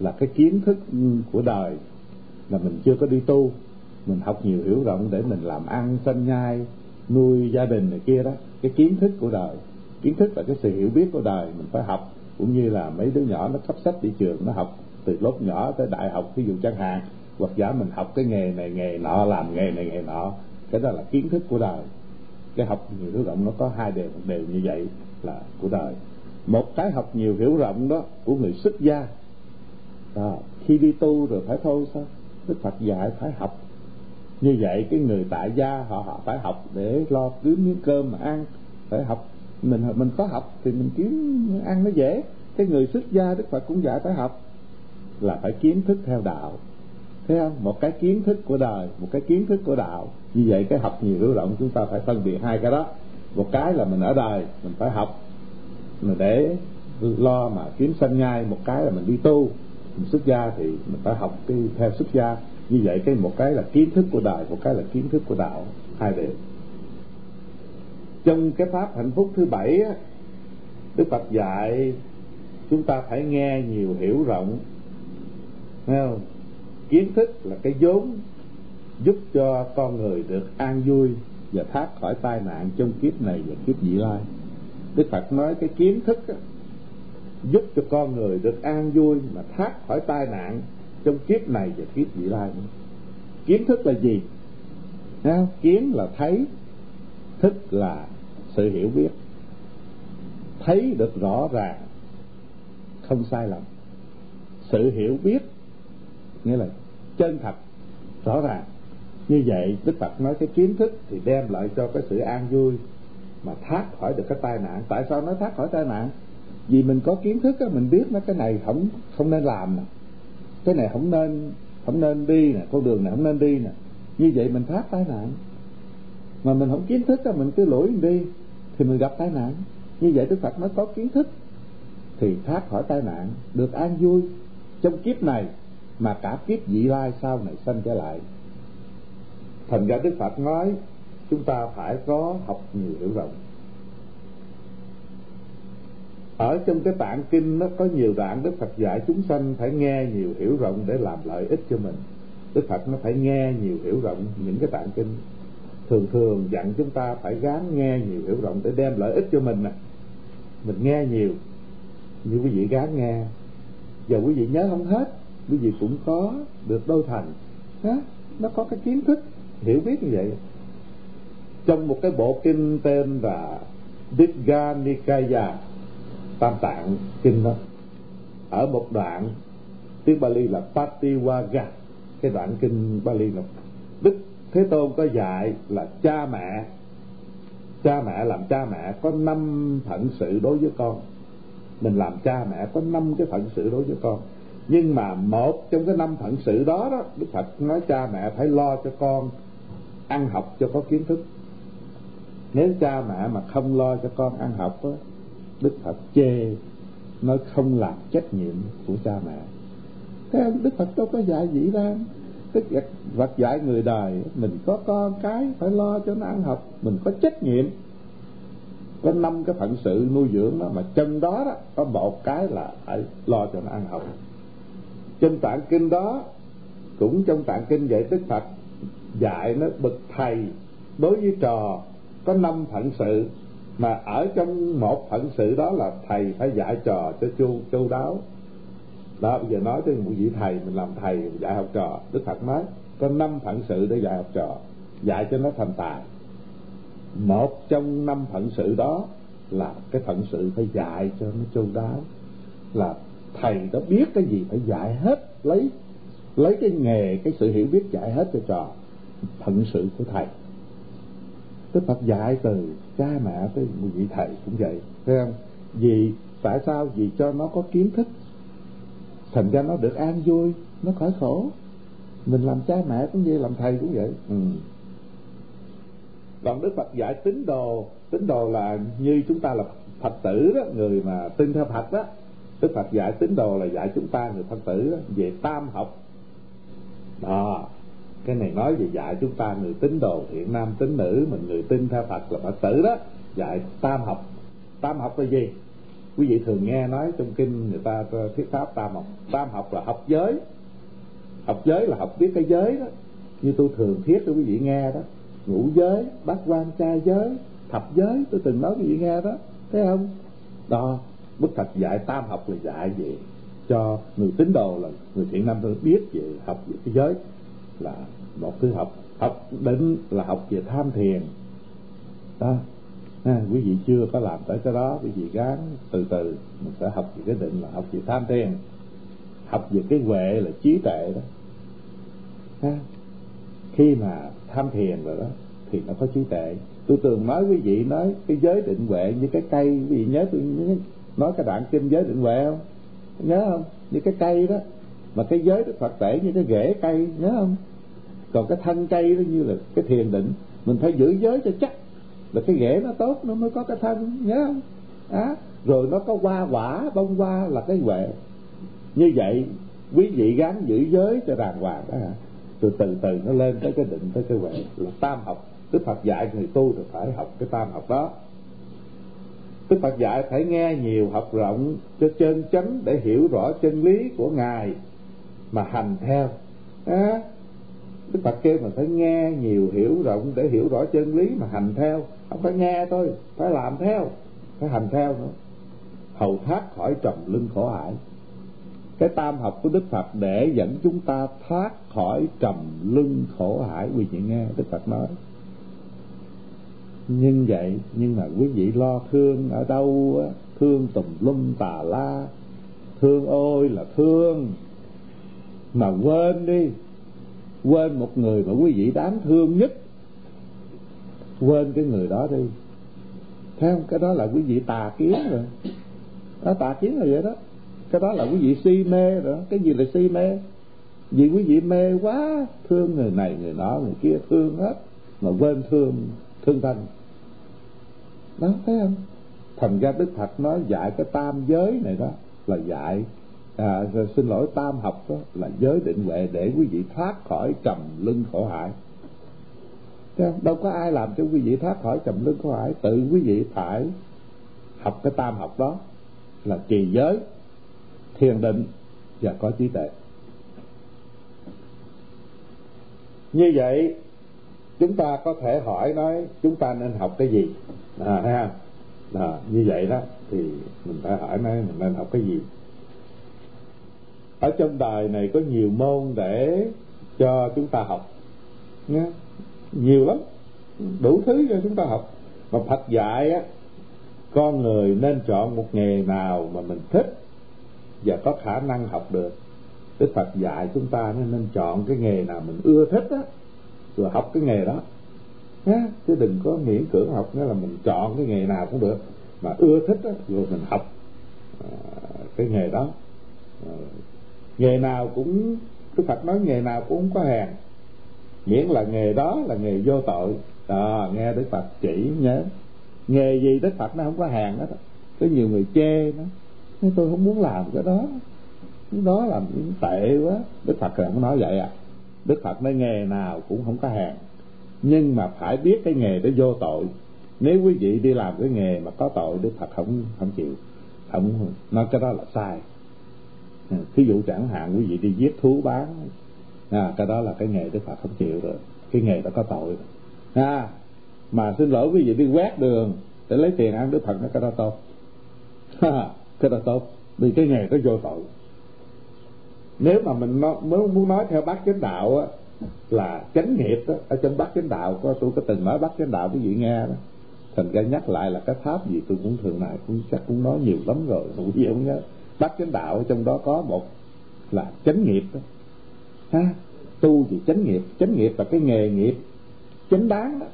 là cái kiến thức của đời, là mình chưa có đi tu. Mình học nhiều hiểu rộng để mình làm ăn, sanh nhai, nuôi gia đình này kia đó. Cái kiến thức của đời, kiến thức là cái sự hiểu biết của đời mình phải học. Cũng như là mấy đứa nhỏ nó cấp sách đi trường, nó học từ lớp nhỏ tới đại học ví dụ chẳng hạn. Hoặc giả mình học cái nghề này, nghề nọ, làm nghề này, nghề nọ cái đó là kiến thức của đời. Cái học nhiều hiểu rộng nó có hai đều một đều như vậy là của đời. Một cái học nhiều hiểu rộng đó của người xuất gia. À, khi đi tu rồi phải thôi sao? Đức phật dạy phải học. Như vậy cái người tại gia họ họ phải học để lo kiếm miếng cơm mà ăn. Phải học. Mình mình có học thì mình kiếm ăn nó dễ. Cái người xuất gia đức phật cũng dạy phải học. Là phải kiến thức theo đạo thấy không? Một cái kiến thức của đời một cái kiến thức của đạo. Như vậy cái học nhiều lưu động chúng ta phải phân biệt hai cái đó. Một cái là mình ở đời mình phải học. Mình để lo mà kiếm sanh nhai một cái là mình đi tu. Mình xuất gia thì mình phải học cái theo xuất gia. Như vậy cái một cái là kiến thức của đời một cái là kiến thức của đạo. Hai điều trong cái pháp hạnh phúc thứ bảy á, đức phật dạy chúng ta phải nghe nhiều hiểu rộng. Thấy không? Kiến thức là cái vốn giúp cho con người được an vui và thoát khỏi tai nạn trong kiếp này và kiếp vị lai. Đức phật nói cái kiến thức á, giúp cho con người được an vui mà thoát khỏi tai nạn trong kiếp này và kiếp vị lai kiến thức là gì? Ha? kiến là thấy thức là sự hiểu biết. Thấy được rõ ràng không sai lầm. Sự hiểu biết nghĩa là chân thật, rõ ràng. Như vậy, đức phật nói cái kiến thức thì đem lại cho cái sự an vui mà thoát khỏi được cái tai nạn. Tại sao nói thoát khỏi tai nạn? Vì mình có kiến thức á, mình biết nó, cái này không không nên làm nè. Cái này không nên không nên đi nè, con đường này không nên đi nè. Như vậy mình thoát tai nạn. Mà mình không kiến thức á, mình cứ lỗi mình đi thì mình gặp tai nạn. Như vậy đức phật nói có kiến thức thì thoát khỏi tai nạn, được an vui. Trong kiếp này mà cả kiếp vị lai sau này sanh trở lại. Thành ra đức phật nói, chúng ta phải có học nhiều hiểu rộng. Ở trong cái tạng kinh nó có nhiều đoạn đức phật dạy chúng sanh phải nghe nhiều hiểu rộng để làm lợi ích cho mình. Đức phật nó phải nghe nhiều hiểu rộng những cái tạng kinh. Thường thường dặn chúng ta phải gán nghe nhiều hiểu rộng để đem lợi ích cho mình nè. Mình nghe nhiều, như quý vị gán nghe. Giờ quý vị nhớ không hết quý vị cũng có được đôi thành. Đó, nó có cái kiến thức hiểu biết như vậy. Trong một cái bộ kinh tên là Digga Nikaya Tam Tạng kinh đó ở một đoạn tiếng Bali là Patiwaga cái đoạn kinh Bali là Đức Thế Tôn có dạy là cha mẹ. Cha mẹ làm cha mẹ có năm phận sự đối với con. Mình làm cha mẹ có năm cái phận sự đối với con nhưng mà một trong cái năm phận sự đó đó đức phật nói cha mẹ phải lo cho con ăn học cho có kiến thức. Nếu cha mẹ mà không lo cho con ăn học đó, đức phật chê nó không làm trách nhiệm của cha mẹ. Thế đức phật đâu có dạy gì ra tức là Phật dạy người đời mình có con cái phải lo cho nó ăn học mình có trách nhiệm. Có năm cái phận sự nuôi dưỡng đó mà chân đó đó có một cái là phải lo cho nó ăn học trong tạng kinh đó, cũng trong tạng kinh dạy đức phật, dạy nó bậc thầy. Đối với trò, có năm phận sự, mà ở trong một phận sự đó là thầy phải dạy trò cho chu chu đáo. Đó, bây giờ nói tới một vị thầy, mình làm thầy, mình dạy học trò. Đức phật nói, có năm phận sự để dạy học trò, dạy cho nó thành tài một trong năm phận sự đó là cái phận sự phải dạy cho nó chu đáo, là thầy đó biết cái gì phải dạy hết, lấy lấy cái nghề, cái sự hiểu biết dạy hết cho trò phận sự của thầy. Đức Phật dạy từ cha mẹ tới một vị thầy cũng vậy, thấy không? Vì tại sao? Vì cho nó có kiến thức. Thành ra nó được an vui, nó khỏi khổ. Mình làm cha mẹ cũng vậy, làm thầy cũng vậy. Ừ. còn Đức Phật dạy tín đồ tín đồ là như chúng ta là Phật tử đó, người mà tin theo Phật đó Đức Phật dạy tín đồ là dạy chúng ta người Phật tử về tam học. Đó, cái này nói về dạy chúng ta người tín đồ, thiện nam tín nữ, mình người tin theo Phật là Phật tử đó, dạy tam học. Tam học là gì? Quý vị thường nghe nói trong kinh người ta thuyết pháp tam học. Tam học là học giới. Học giới là học biết cái giới đó. Như tôi thường thiết cho quý vị nghe đó, ngũ giới, bát quan trai giới, thập giới, tôi từng nói quý vị nghe đó, thấy không? Đó Đức Phật dạy tam học là dạy về cho người tín đồ là người thiện nam thân biết về học về thế giới. Là một thứ học học đến là học về tham thiền. Đó. À, quý vị chưa có làm tới cái đó quý vị gắng từ từ mình sẽ học về cái định là học về tham thiền. Học về cái huệ là trí tuệ đó. À, khi mà tham thiền rồi đó thì nó có trí tuệ. Tôi thường nói quý vị nói cái giới định huệ như cái cây quý vị nhớ tôi nhớ, nói cái đoạn kinh giới định huệ không? Nhớ không? Như cái cây đó. Mà cái giới đức phật tể như cái rễ cây, nhớ không? Còn cái thân cây đó như là cái thiền định. Mình phải giữ giới cho chắc. Là cái rễ nó tốt, nó mới có cái thân, nhớ không? Á, rồi nó có hoa quả, bông hoa là cái huệ. Như vậy, quý vị gắng giữ giới cho đàng hoàng đó hả? Từ từ từ nó lên tới cái định, tới cái huệ. Là tam học. Đức phật dạy người tu thì phải học cái tam học đó. Đức Phật dạy phải nghe nhiều học rộng cho chân chánh để hiểu rõ chân lý của Ngài mà hành theo. À, Đức Phật kêu mình phải nghe nhiều hiểu rộng để hiểu rõ chân lý mà hành theo. Không phải nghe thôi, phải làm theo, phải hành theo nữa. Hầu thoát khỏi trầm lưng khổ hải. Cái tam học của Đức Phật để dẫn chúng ta thoát khỏi trầm lưng khổ hải. Quý vị nghe Đức Phật nói nhưng vậy, nhưng mà quý vị lo thương ở đâu á? Thương tùm lum tà la. Thương ôi là thương. Mà quên đi. Quên một người mà quý vị đáng thương nhất. Quên cái người đó đi. Thấy không? Cái đó là quý vị tà kiến rồi. Đó, tà kiến là vậy đó. Cái đó là quý vị si mê rồi. Cái gì là si mê? Vì quý vị mê quá, thương người này, người nọ, người kia, thương hết. Mà quên thương thương thân đó thấy không? Thành ra đức phật nói dạy cái tam giới này đó là dạy. À, xin lỗi tam học đó là giới định huệ để quý vị thoát khỏi trầm lưng khổ hại đâu có ai làm cho quý vị thoát khỏi trầm lưng khổ hại tự quý vị phải học cái tam học đó là trì giới thiền định và có trí tuệ. Như vậy chúng ta có thể hỏi nói chúng ta nên học cái gì? À, thấy không? À, như vậy đó thì mình phải hỏi mấy mình nên học cái gì? Ở trong đời này có nhiều môn để cho chúng ta học nhé nhiều lắm đủ thứ cho chúng ta học. Mà Phật dạy á con người nên chọn một nghề nào mà mình thích và có khả năng học được. Đức Phật dạy chúng ta nên chọn cái nghề nào mình ưa thích á rồi học cái nghề đó nhá chứ đừng có miễn cưỡng học nghĩa là mình chọn cái nghề nào cũng được. Mà ưa thích á rồi mình học à, cái nghề đó. À, nghề nào cũng Đức Phật nói nghề nào cũng không có hàng. Miễn là nghề đó là nghề vô tội. À, nghe Đức Phật chỉ nhớ. Nghề gì Đức Phật nó không có hàng đó có nhiều người chê nó. Nói tôi không muốn làm cái đó. Cái đó làm tệ quá. Đức Phật không nói vậy à. Đức Phật nói nghề nào cũng không có hàng nhưng mà phải biết cái nghề đó vô tội. Nếu quý vị đi làm cái nghề mà có tội Đức Phật không không chịu không nói cái đó là sai. Ừ, thí dụ chẳng hạn quý vị đi giết thú bán à, cái đó là cái nghề Đức Phật không chịu rồi. Cái nghề đó có tội à, mà xin lỗi quý vị đi quét đường để lấy tiền ăn Đức Phật nó cái đó tốt. Cái đó tốt. Vì cái nghề đó vô tội. Nếu mà mình muốn muốn nói theo bác chánh đạo á là chánh nghiệp đó, ở trong bát chánh đạo, có tôi có từng nói bát chánh đạo, quý vị nghe đó. Thành ra nhắc lại là cái pháp gì tôi cũng thường này cũng chắc cũng nói nhiều lắm rồi quý vị không nhớ. Bát chánh đạo trong đó có một là chánh nghiệp đó. Ha, tu thì chánh nghiệp chánh nghiệp là cái nghề nghiệp chánh đáng đó.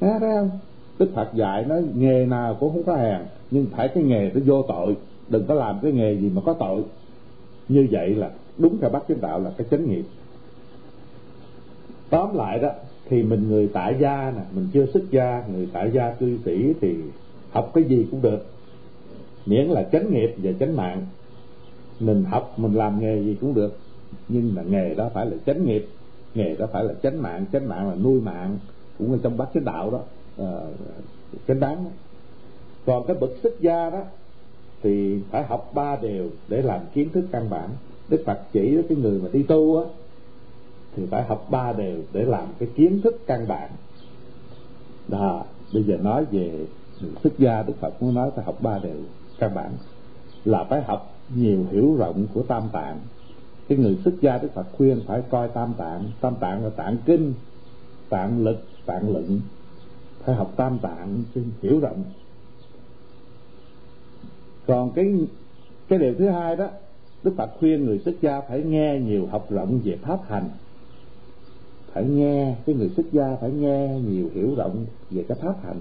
Ha, thấy không? Đức phật dạy nói nghề nào cũng không có hèn, nhưng phải cái nghề nó vô tội, đừng có làm cái nghề gì mà có tội. Như vậy là đúng theo bát chánh đạo là cái chánh nghiệp tóm lại đó thì mình người tại gia nè mình chưa xuất gia người tại gia cư sĩ thì học cái gì cũng được. Miễn là chánh nghiệp và chánh mạng. Mình học mình làm nghề gì cũng được. Nhưng mà nghề đó phải là chánh nghiệp. Nghề đó phải là chánh mạng. Chánh mạng là nuôi mạng cũng là trong bát cái đạo đó. Ờ, à, chánh đáng đó. còn cái bậc xuất gia đó thì phải học ba điều để làm kiến thức căn bản. Đức phật chỉ cái người mà đi tu á thì phải học ba điều để làm cái kiến thức căn bản. Đó, bây giờ nói về xuất gia đức phật muốn nói phải học ba điều căn bản. Là phải học nhiều hiểu rộng của tam tạng. Cái người xuất gia đức phật khuyên phải coi tam tạng. Tam tạng là tạng kinh, tạng lực, tạng luận. Phải học tam tạng hiểu rộng. Còn cái cái điều thứ hai đó, đức phật khuyên người xuất gia phải nghe nhiều học rộng về pháp hành phải nghe, cái người xuất gia phải nghe nhiều hiểu rộng về cái pháp hành.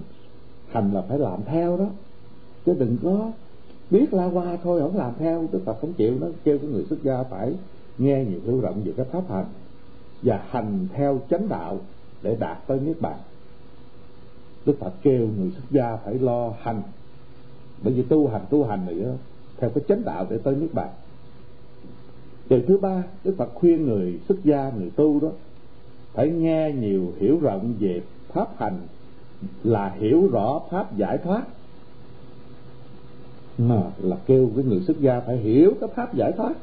Hành là phải làm theo đó. Chứ đừng có biết la qua thôi, không làm theo đức phật không chịu. Nó kêu cái người xuất gia phải nghe nhiều hiểu rộng về cái pháp hành và hành theo chánh đạo để đạt tới niết bàn. Đức phật kêu người xuất gia phải lo hành. Bởi vì tu hành tu hành này theo cái chánh đạo để tới niết bàn. Điều thứ ba, đức phật khuyên người xuất gia, người tu đó phải nghe nhiều hiểu rộng về pháp hành là hiểu rõ pháp giải thoát. Mà là kêu cái người xuất gia phải hiểu cái pháp giải thoát.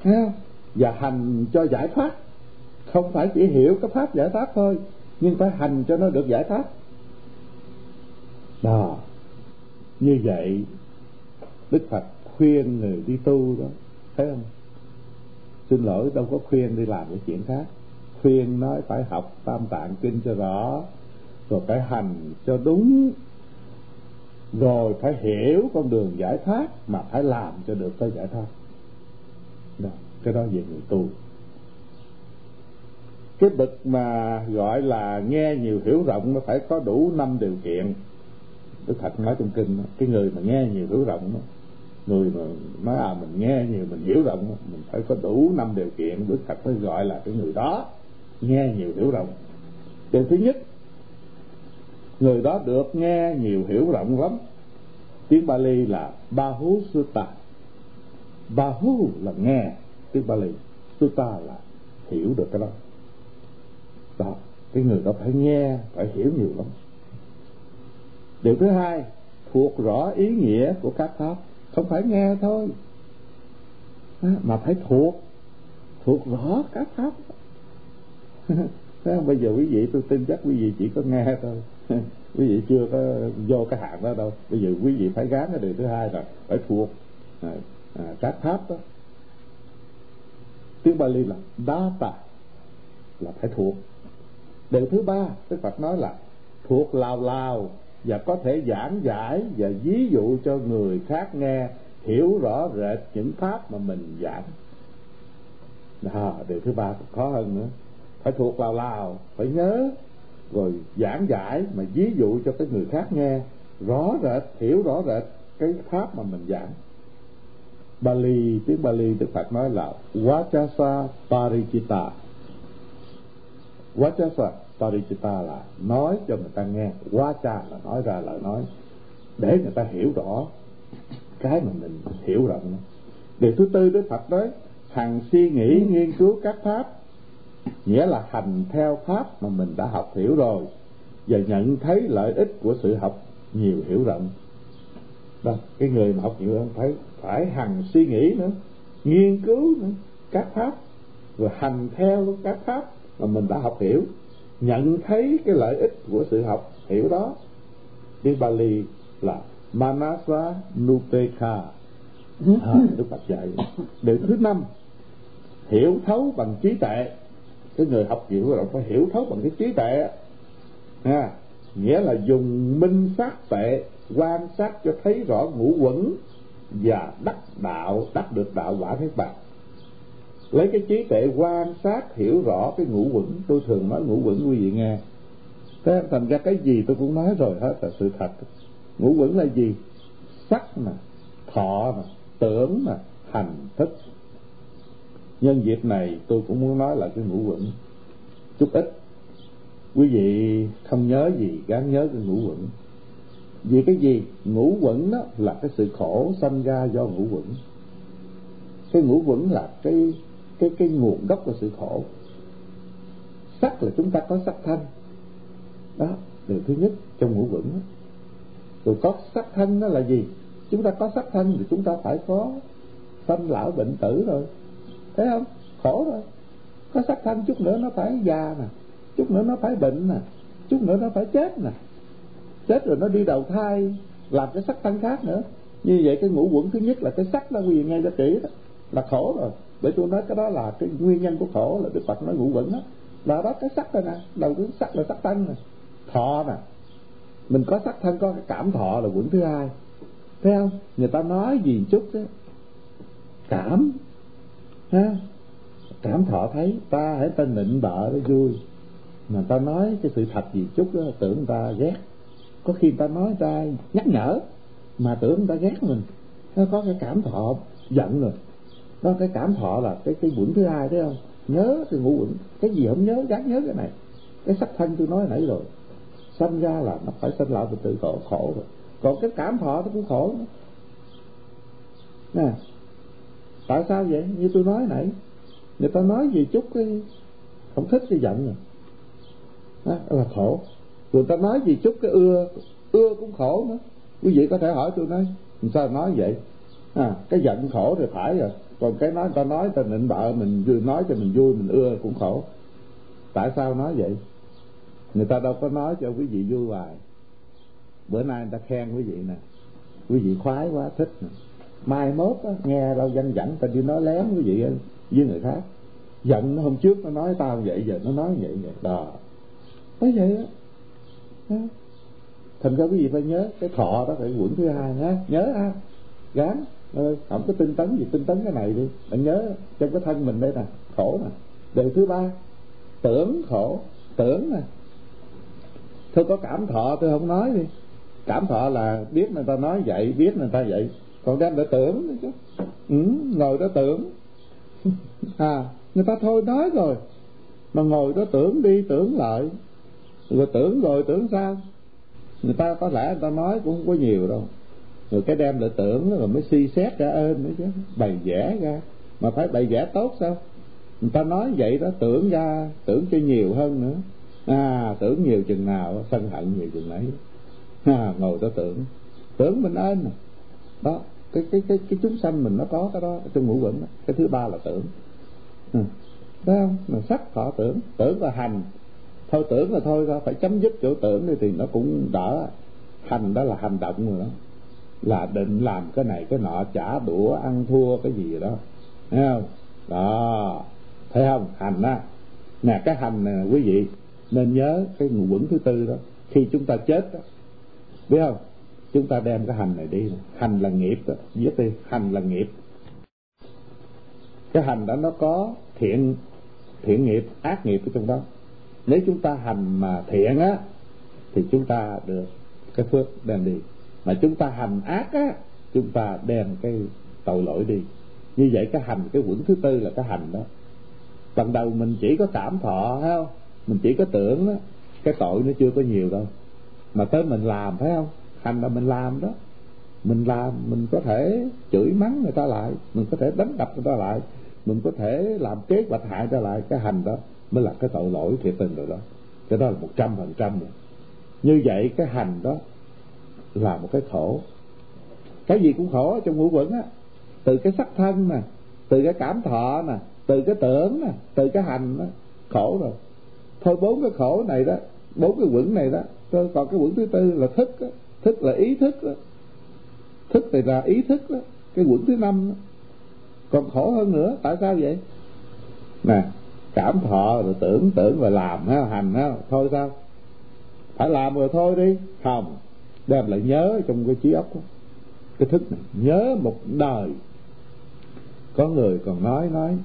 Ha và hành cho giải thoát. Không phải chỉ hiểu cái pháp giải thoát thôi, nhưng phải hành cho nó được giải thoát. Đó. Như vậy, đức phật khuyên người đi tu đó, thấy không? Xin lỗi, đâu có khuyên đi làm cái chuyện khác khuyên nói phải học tam tạng kinh cho rõ rồi phải hành cho đúng rồi phải hiểu con đường giải thoát mà phải làm cho được cái giải thoát. Đó, cái đó về người tu. Cái bậc mà gọi là nghe nhiều hiểu rộng nó phải có đủ năm điều kiện. Đức phật nói trong kinh cái người mà nghe nhiều hiểu rộng đó, người mà nói à mình nghe nhiều mình hiểu rộng mình phải có đủ năm điều kiện. Đức phật mới gọi là cái người đó nghe nhiều hiểu rộng. Điều thứ nhất, người đó được nghe nhiều hiểu rộng lắm. Tiếng Bali là Bahu Sutta. Bahu là nghe, tiếng Bali. Sutta là hiểu được cái đó. Đó, cái người đó phải nghe, phải hiểu nhiều lắm. Điều thứ hai, thuộc rõ ý nghĩa của các pháp. Không phải nghe thôi. Mà phải thuộc thuộc rõ các pháp bây giờ quý vị tôi tin chắc quý vị chỉ có nghe thôi. Quý vị chưa có vô cái hạng đó đâu. Bây giờ quý vị phải gán cái điều thứ hai là phải thuộc à, à, các pháp đó. Tiếng Bali là data là phải thuộc. Điều thứ ba đức phật nói là thuộc lào lào và có thể giảng giải và ví dụ cho người khác nghe hiểu rõ rệt những pháp mà mình giảng. Đó điều thứ ba khó hơn nữa phải thuộc lào lào, phải nhớ, rồi giảng giải mà ví dụ cho cái người khác nghe, rõ rệt, hiểu rõ rệt cái pháp mà mình giảng. Bali, tiếng Bali Đức Phật nói là Vachasa Parichita. Vachasa Parichita là nói cho người ta nghe. Vacha là nói ra lời nói, để người ta hiểu rõ cái mà mình hiểu rộng. Điều thứ tư Đức Phật nói hằng suy nghĩ nghiên cứu các pháp nghĩa là hành theo pháp mà mình đã học hiểu rồi và nhận thấy lợi ích của sự học nhiều hiểu rộng. Đó, cái người mà học nhiều hơn phải phải hằng suy nghĩ nữa nghiên cứu nữa các pháp rồi hành theo các pháp mà mình đã học hiểu nhận thấy cái lợi ích của sự học hiểu đó. Tiếng Bali là Manasa Nupeka à, Đức Phật dạy điều thứ năm hiểu thấu bằng trí tuệ cái người học nhiều là phải hiểu thấu bằng cái trí tuệ ha, nghĩa là dùng minh sát tệ quan sát cho thấy rõ ngũ quẩn và đắc đạo, đắc được đạo quả các bạn lấy cái trí tuệ quan sát hiểu rõ cái ngũ quẩn, tôi thường nói ngũ quẩn quý vị nghe. Thế thành ra cái gì tôi cũng nói rồi hết là sự thật. Ngũ quẩn là gì? Sắc mà, thọ mà, tưởng mà, hành thức nhân dịp này tôi cũng muốn nói là cái ngũ quẩn. Chút ít. Quý vị không nhớ gì, gắng nhớ cái ngũ quẩn. Vì cái gì? Ngũ quẩn đó là cái sự khổ sanh ra do ngũ quẩn. Cái ngũ quẩn là cái cái cái nguồn gốc của sự khổ. Sắc là chúng ta có sắc thanh đó điều thứ nhất trong ngũ quẩn đó. rồi có sắc thanh đó là gì? Chúng ta có sắc thanh thì chúng ta phải có sanh lão bệnh tử rồi thấy không? Khổ rồi. Có sắc thân chút nữa nó phải già nè, chút nữa nó phải bệnh nè, chút nữa nó phải chết nè. Chết rồi nó đi đầu thai, làm cái sắc thân khác nữa. Như vậy cái ngũ quẩn thứ nhất là cái sắc nó quý ngay cho kỹ đó. Là khổ rồi. Bởi tôi nói cái đó là cái nguyên nhân của khổ, là đức phật nói ngũ quẩn đó. Là đó cái sắc rồi nè, đầu cái sắc là sắc thân nè. Thọ nè. Mình có sắc thân, có cái cảm thọ là quẩn thứ hai. Thấy không? Người ta nói gì chút đó cảm ha cảm thọ thấy ta hãy ta nịnh bợ nó vui. Mà ta nói cái sự thật gì chút đó, tưởng ta ghét. Có khi ta nói ta nhắc nhở, mà tưởng ta ghét mình. Nó có cái cảm thọ giận rồi. Đó cái cảm thọ là cái cái quẩn thứ hai, thấy không? Nhớ cái ngũ quẩn. Cái gì không nhớ gắn nhớ cái này. Cái sắc thân tôi nói nãy rồi. Sanh ra là nó phải sanh lại từ tự khổ khổ rồi. Còn cái cảm thọ nó cũng khổ nữa. Nè tại sao vậy? Như tôi nói nãy người ta nói gì chút cái không thích cái giận à. rồi đó là khổ. Người ta nói gì chút cái ưa ưa cũng khổ nữa. Quý vị có thể hỏi tôi nói sao nói vậy? À, cái giận khổ thì phải rồi. Còn cái nói ta nói ta nịnh bợ mình vừa nói cho mình vui mình ưa cũng khổ. Tại sao nói vậy? Người ta đâu có nói cho quý vị vui hoài. Bữa nay người ta khen quý vị nè. Quý vị khoái quá thích nè mai mốt á, nghe đâu danh dẫn ta đi nói lén quý vị với người khác. Giận nó hôm trước nó nói tao vậy giờ nó nói vậy vậy đó. Nói vậy á. Thành ra quý vị phải nhớ cái thọ đó phải quẩn thứ hai nhá. Nhớ ha. Gán. Ờ, không có tinh tấn gì tinh tấn cái này đi. Bạn nhớ trong cái thân mình đây nè khổ nè. Điều thứ ba tưởng khổ. Tưởng nè. Thôi có cảm thọ tôi không nói đi. Cảm thọ là biết người ta nói vậy biết người ta vậy còn đem để tưởng nữa chứ. Ừ, ngồi đó tưởng. <laughs> À người ta thôi nói rồi. Mà ngồi đó tưởng đi tưởng lại. Rồi tưởng rồi tưởng sao? Người ta có lẽ người ta nói cũng không có nhiều đâu. Rồi cái đem lại tưởng rồi mới suy xét ra ơn nữa chứ. Bày vẽ ra. Mà phải bày vẽ tốt sao? Người ta nói vậy đó tưởng ra tưởng cho nhiều hơn nữa. À tưởng nhiều chừng nào sân hận nhiều chừng ấy. À, ngồi đó tưởng. Tưởng mình ơn đó cái cái cái cái chúng sanh mình nó có cái đó trong ngũ quẩn đó. cái thứ ba là tưởng. Ừ. thấy không? Mà sắc thọ tưởng. Tưởng và hành. Thôi tưởng là thôi thôi phải chấm dứt chỗ tưởng đi thì nó cũng đỡ hành, đó là hành động rồi đó. Là định làm cái này, cái nọ trả đũa, ăn thua, cái gì đó. Thấy không? Đó. Thấy không? Hành á. Nè, cái hành này quý vị, nên nhớ cái ngũ quẩn thứ tư đó. Khi chúng ta chết đó. Biết không? Chúng ta đem cái hành này đi. Hành là nghiệp đó viết đi. Hành là nghiệp. Cái hành đó nó có thiện thiện nghiệp, ác nghiệp ở trong đó. Nếu chúng ta hành mà thiện á, thì chúng ta được cái phước đem đi. Mà chúng ta hành ác á, chúng ta đem cái tội lỗi đi. Như vậy cái hành, cái quẩn thứ tư là cái hành đó. Ban đầu mình chỉ có cảm thọ phải không? Mình chỉ có tưởng đó cái tội nó chưa có nhiều đâu. Mà tới mình làm phải không? Hành là mình làm đó. Mình làm, mình có thể chửi mắng người ta lại, mình có thể đánh đập người ta lại, mình có thể làm kế hoạch hại người ta lại. Cái hành đó mới là cái tội lỗi thiệt tình rồi đó. Cái đó là một trăm phần trăm rồi. Như vậy cái hành đó là một cái khổ. Cái gì cũng khổ trong ngũ quẩn á. Từ cái sắc thân nè, từ cái cảm thọ nè, từ cái tưởng nè, từ cái hành đó, khổ rồi. Thôi bốn cái khổ này đó, bốn cái quẩn này đó còn cái quẩn thứ tư là thức á thức là ý thức đó. thức thì là ý thức đó. Cái quẩn thứ năm đó. còn khổ hơn nữa tại sao vậy? Nè cảm thọ rồi tưởng tưởng rồi làm ha hành ha. Thôi sao? Phải làm rồi thôi đi. Không đem lại nhớ trong cái trí óc đó. cái thức này nhớ một đời. Có người còn nói nói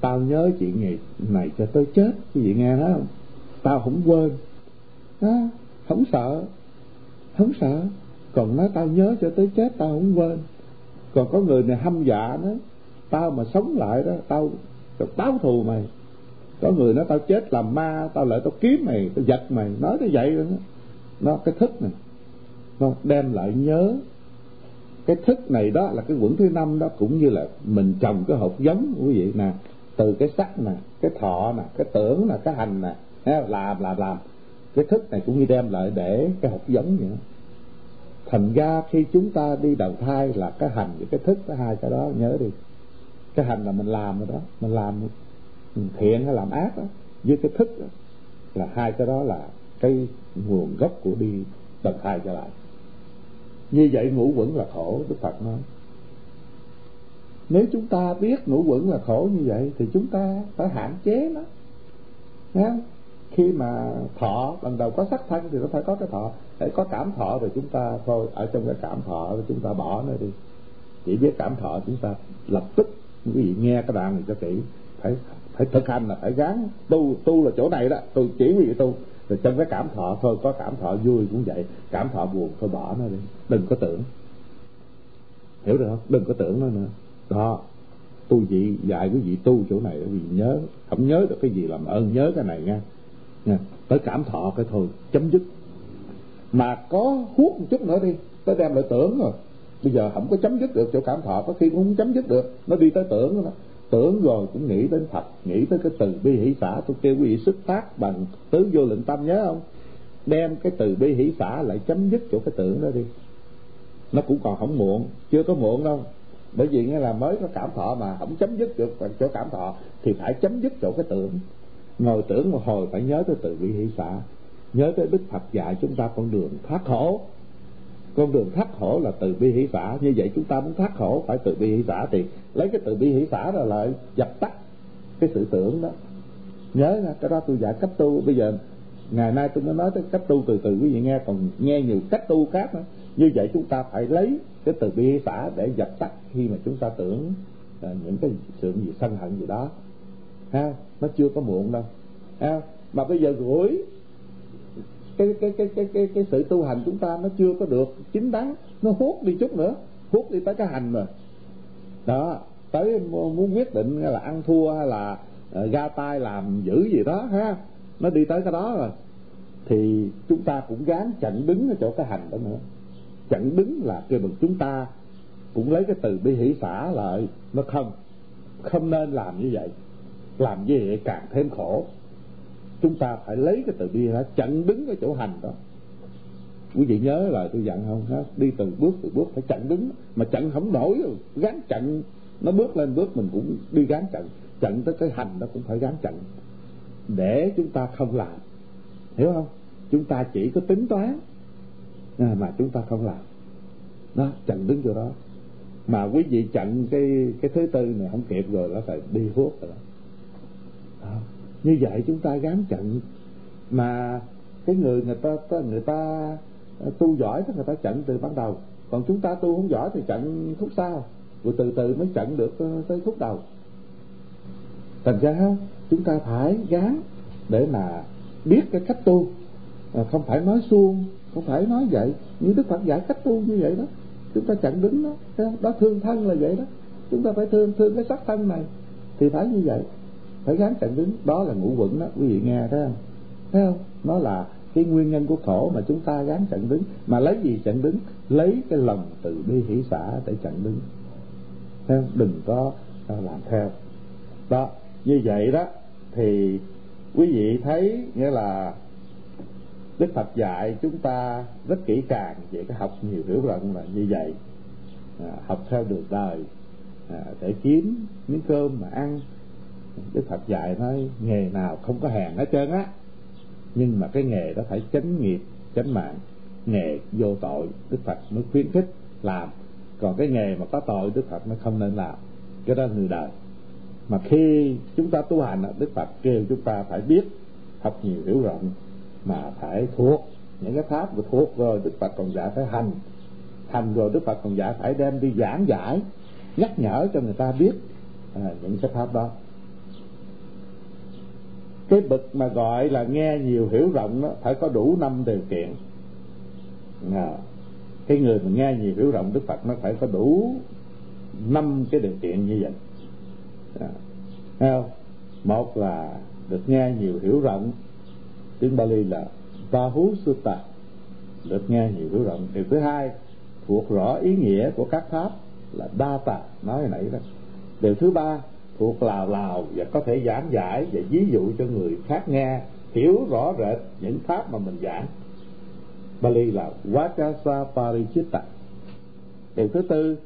tao nhớ chuyện này này cho tới chết. Quý vị nghe thấy không? Tao không quên. À, không sợ không sợ. Còn nói tao nhớ cho tới chết tao không quên. Còn có người này hâm dạ nó. Tao mà sống lại đó, tao tao báo thù mày. Có người nói tao chết làm ma, tao lại tao kiếm mày, tao giật mày. Nói như vậy đó nó cái thức này. Nó đem lại nhớ. Cái thức này đó là cái quẩn thứ năm đó, cũng như là mình trồng cái hộp giống quý vị nè. Từ cái sắc nè, cái thọ nè, cái tưởng nè, cái hành nè. Làm làm làm cái thức này cũng như đem lại để cái học giống vậy thành ra khi chúng ta đi đầu thai là cái hành với cái thức cái hai cái đó nhớ đi. Cái hành là mình làm rồi đó mình làm mình thiện hay làm ác đó với cái thức đó, là hai cái đó là cái nguồn gốc của đi đầu thai trở lại. Như vậy ngũ quẩn là khổ đức phật nói. Nếu chúng ta biết ngũ quẩn là khổ như vậy thì chúng ta phải hạn chế nó. Nha? Khi mà thọ, lần đầu có sắc thân thì nó phải có cái thọ. Để có cảm thọ rồi chúng ta thôi, ở trong cái cảm thọ rồi chúng ta bỏ nó đi. Chỉ biết cảm thọ, chúng ta lập tức, quý vị nghe cái đoạn này cho kỹ. Phải phải thực hành là phải gắng. Tu tu là chỗ này đó. Tu, chỉ quý vị tu. Rồi trong cái cảm thọ thôi, có cảm thọ vui cũng vậy. Cảm thọ buồn thôi bỏ nó đi. Đừng có tưởng. Hiểu được không? Đừng có tưởng nó nữa. Đó. Tu vị, dạy quý vị tu chỗ này, quý vị nhớ. Không nhớ được cái gì làm ơn, nhớ cái này nha tới cảm thọ cái thôi, chấm dứt. Mà có hút một chút nữa đi, tới đem lại tưởng rồi. Bây giờ không có chấm dứt được chỗ cảm thọ, có khi cũng không chấm dứt được. Nó đi tới tưởng đó. Tưởng rồi cũng nghĩ đến Phật, nghĩ tới cái từ bi hỷ xã. Tôi kêu quý vị xuất phát bằng tứ vô lượng tâm nhớ không? Đem cái từ bi hỷ xã lại chấm dứt chỗ cái tưởng đó đi. Nó cũng còn không muộn, chưa có muộn đâu. Bởi vì nghe là mới có cảm thọ mà, không chấm dứt được chỗ cảm thọ, thì phải chấm dứt chỗ cái tưởng ngồi tưởng một hồi phải nhớ tới từ bi hỷ xã nhớ tới đức phật dạy chúng ta con đường thoát khổ. Con đường thoát khổ là từ bi hỷ xã như vậy chúng ta muốn thoát khổ phải từ bi hỷ xã thì lấy cái từ bi hỷ xã rồi lại dập tắt cái sự tưởng đó. Nhớ nha, cái đó tôi dạy cách tu. Bây giờ, ngày nay tôi mới nói tới cách tu từ từ, quý vị nghe, còn nghe nhiều cách tu khác nữa. Như vậy chúng ta phải lấy cái từ bi hỷ xã để dập tắt khi mà chúng ta tưởng à, những cái sự gì sân hận gì đó ha nó chưa có muộn đâu. Ha mà bây giờ gửi cái cái cái cái cái cái sự tu hành chúng ta nó chưa có được chính đáng nó hút đi chút nữa hút đi tới cái hành mà. Đó tới muốn quyết định là ăn thua hay là uh, tay làm giữ gì đó ha nó đi tới cái đó rồi. Thì chúng ta cũng gán chặn đứng ở chỗ cái hành đó nữa. Chặn đứng là kêu bằng chúng ta cũng lấy cái từ bi hỷ xả lại nó không không nên làm như vậy làm như vậy càng thêm khổ. Chúng ta phải lấy cái từ bi đó chặn đứng cái chỗ hành đó. Quý vị nhớ là tôi dặn không? Ha đi từng bước từng bước phải chặn đứng. Mà chặn không nổi, gán chặn. Nó bước lên bước mình cũng đi gán chặn. Chặn tới cái hành nó cũng phải gán chặn. Để chúng ta không làm. Hiểu không? Chúng ta chỉ có tính toán. À, mà chúng ta không làm. Đó, chặn đứng chỗ đó. Mà quý vị chặn cái cái thứ tư này không kịp rồi, nó phải đi hút rồi đó. Như vậy chúng ta gán chặn mà cái người người ta người ta tu giỏi thì người ta chặn từ ban đầu. Còn chúng ta tu không giỏi thì chặn khúc sau. Rồi từ từ mới chặn được ờ, tới khúc đầu. Thành ra chúng ta phải gán để mà biết cái cách tu. Ờ, không phải nói suông, không phải nói vậy. Như đức phật dạy cách tu như vậy đó. Chúng ta chặn đứng đó. Đó, thương thân là vậy đó. Chúng ta phải thương thương cái sắc thân này. Thì phải như vậy phải gắn chặn đứng. Đó là ngũ quẩn đó. Quý vị nghe thấy không thấy không? Nó là cái nguyên nhân của khổ mà chúng ta gắn chặn đứng. Mà lấy gì chặn đứng? Lấy cái lòng từ bi hỷ xã để chặn đứng. Thấy đừng có à, làm theo. Đó. Như vậy đó thì quý vị thấy nghĩa là Đức Phật dạy chúng ta rất kỹ càng về cái học nhiều hiểu rộng là như vậy. À, học theo đường đời à, để kiếm miếng cơm mà ăn. Đức Phật dạy nói nghề nào không có hèn hết trơn á. Nhưng mà cái nghề đó phải chánh nghiệp chánh mạng. Nghề vô tội Đức Phật mới khuyến khích làm. Còn cái nghề mà có tội Đức Phật mới không nên làm. Cái đó người đời. Mà khi chúng ta tu hành Đức Phật kêu chúng ta phải biết học nhiều hiểu rộng mà phải thuộc những cái pháp mà thuộc rồi Đức Phật còn dạy phải hành. Hành rồi Đức Phật còn dạy phải đem đi giảng giải nhắc nhở cho người ta biết à, những cái pháp đó cái bậc mà gọi là nghe nhiều hiểu rộng đó phải có đủ năm điều kiện. À, cái người mà nghe nhiều hiểu rộng Đức Phật nó phải có đủ năm cái điều kiện như vậy. À, không? một là được nghe nhiều hiểu rộng. Tiếng Bali là bahu Sutta được nghe nhiều hiểu rộng. Điều thứ hai thuộc rõ ý nghĩa của các pháp là đa tà nói nãy đó. Điều thứ ba thuộc lào lào và có thể giảng giải và ví dụ cho người khác nghe, hiểu rõ rệt những pháp mà mình giảng. Bali là Vajasa Parichitta. Điều thứ tư,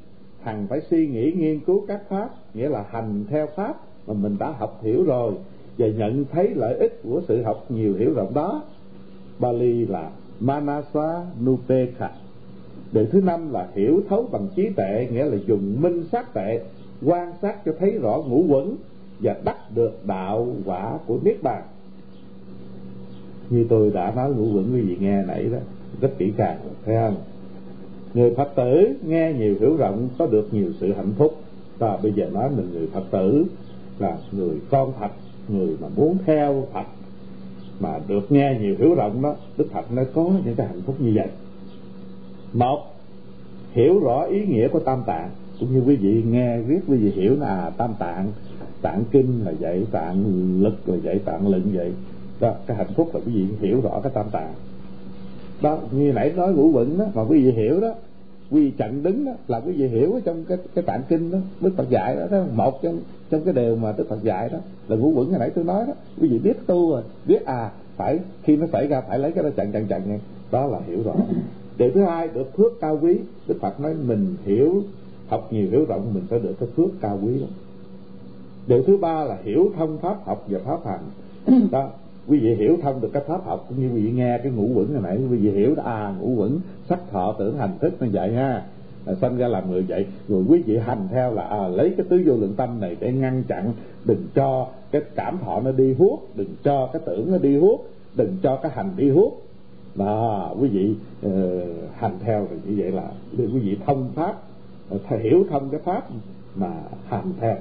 thằng phải suy nghĩ nghiên cứu các pháp, nghĩa là hành theo pháp mà mình đã học hiểu rồi và nhận thấy lợi ích của sự học nhiều hiểu rộng đó. Bali là Manasa Nupekha. Điều thứ năm là hiểu thấu bằng trí tệ nghĩa là dùng minh sát tệ quan sát cho thấy rõ ngũ quẩn và đắc được đạo quả của niết bàn. Như tôi đã nói ngũ quẩn, quý vị nghe nãy đó, rất kỹ càng, thấy không? Người phật tử nghe nhiều hiểu rộng, có được nhiều sự hạnh phúc. Và bây giờ nói mình người phật tử là người con thật người mà muốn theo Phật, mà được nghe nhiều hiểu rộng đó, Đức Phật nó có những cái hạnh phúc như vậy. Một, hiểu rõ ý nghĩa của tam tạng cũng như quý vị nghe viết quý vị hiểu là tam tạng tạng kinh là vậy tạng lực là vậy tạng lệnh vậy. Đó cái hạnh phúc là quý vị hiểu rõ cái tam tạng. Đó như nãy nói ngũ quẩn đó mà quý vị hiểu đó quy chặn đứng đó là quý vị hiểu trong cái cái tạng kinh đó đức phật dạy đó, đó một trong trong cái điều mà đức phật dạy đó là ngũ quẩn hồi nãy tôi nói đó quý vị biết tu rồi biết à phải khi nó xảy ra phải lấy cái đó chặn chặn chặn nghe đó là hiểu rõ. Điều thứ hai được phước cao quý đức phật nói mình hiểu học nhiều hiểu rộng mình sẽ được cái phước cao quý đó điều thứ ba là hiểu thông pháp học và pháp hành. Đó quý vị hiểu thông được cái pháp học cũng như quý vị nghe cái ngũ quẩn hồi nãy quý vị hiểu à ngũ quẩn sắc thọ tưởng hành thức như vậy ha. À, sanh ra làm người vậy rồi quý vị hành theo là à, lấy cái tứ vô lượng tâm này để ngăn chặn đừng cho cái cảm thọ nó đi hút đừng cho cái tưởng nó đi hút đừng cho cái hành đi hút đó quý vị uh, hành theo thì như vậy là quý vị thông pháp thầy hiểu thông cái pháp mà hành theo.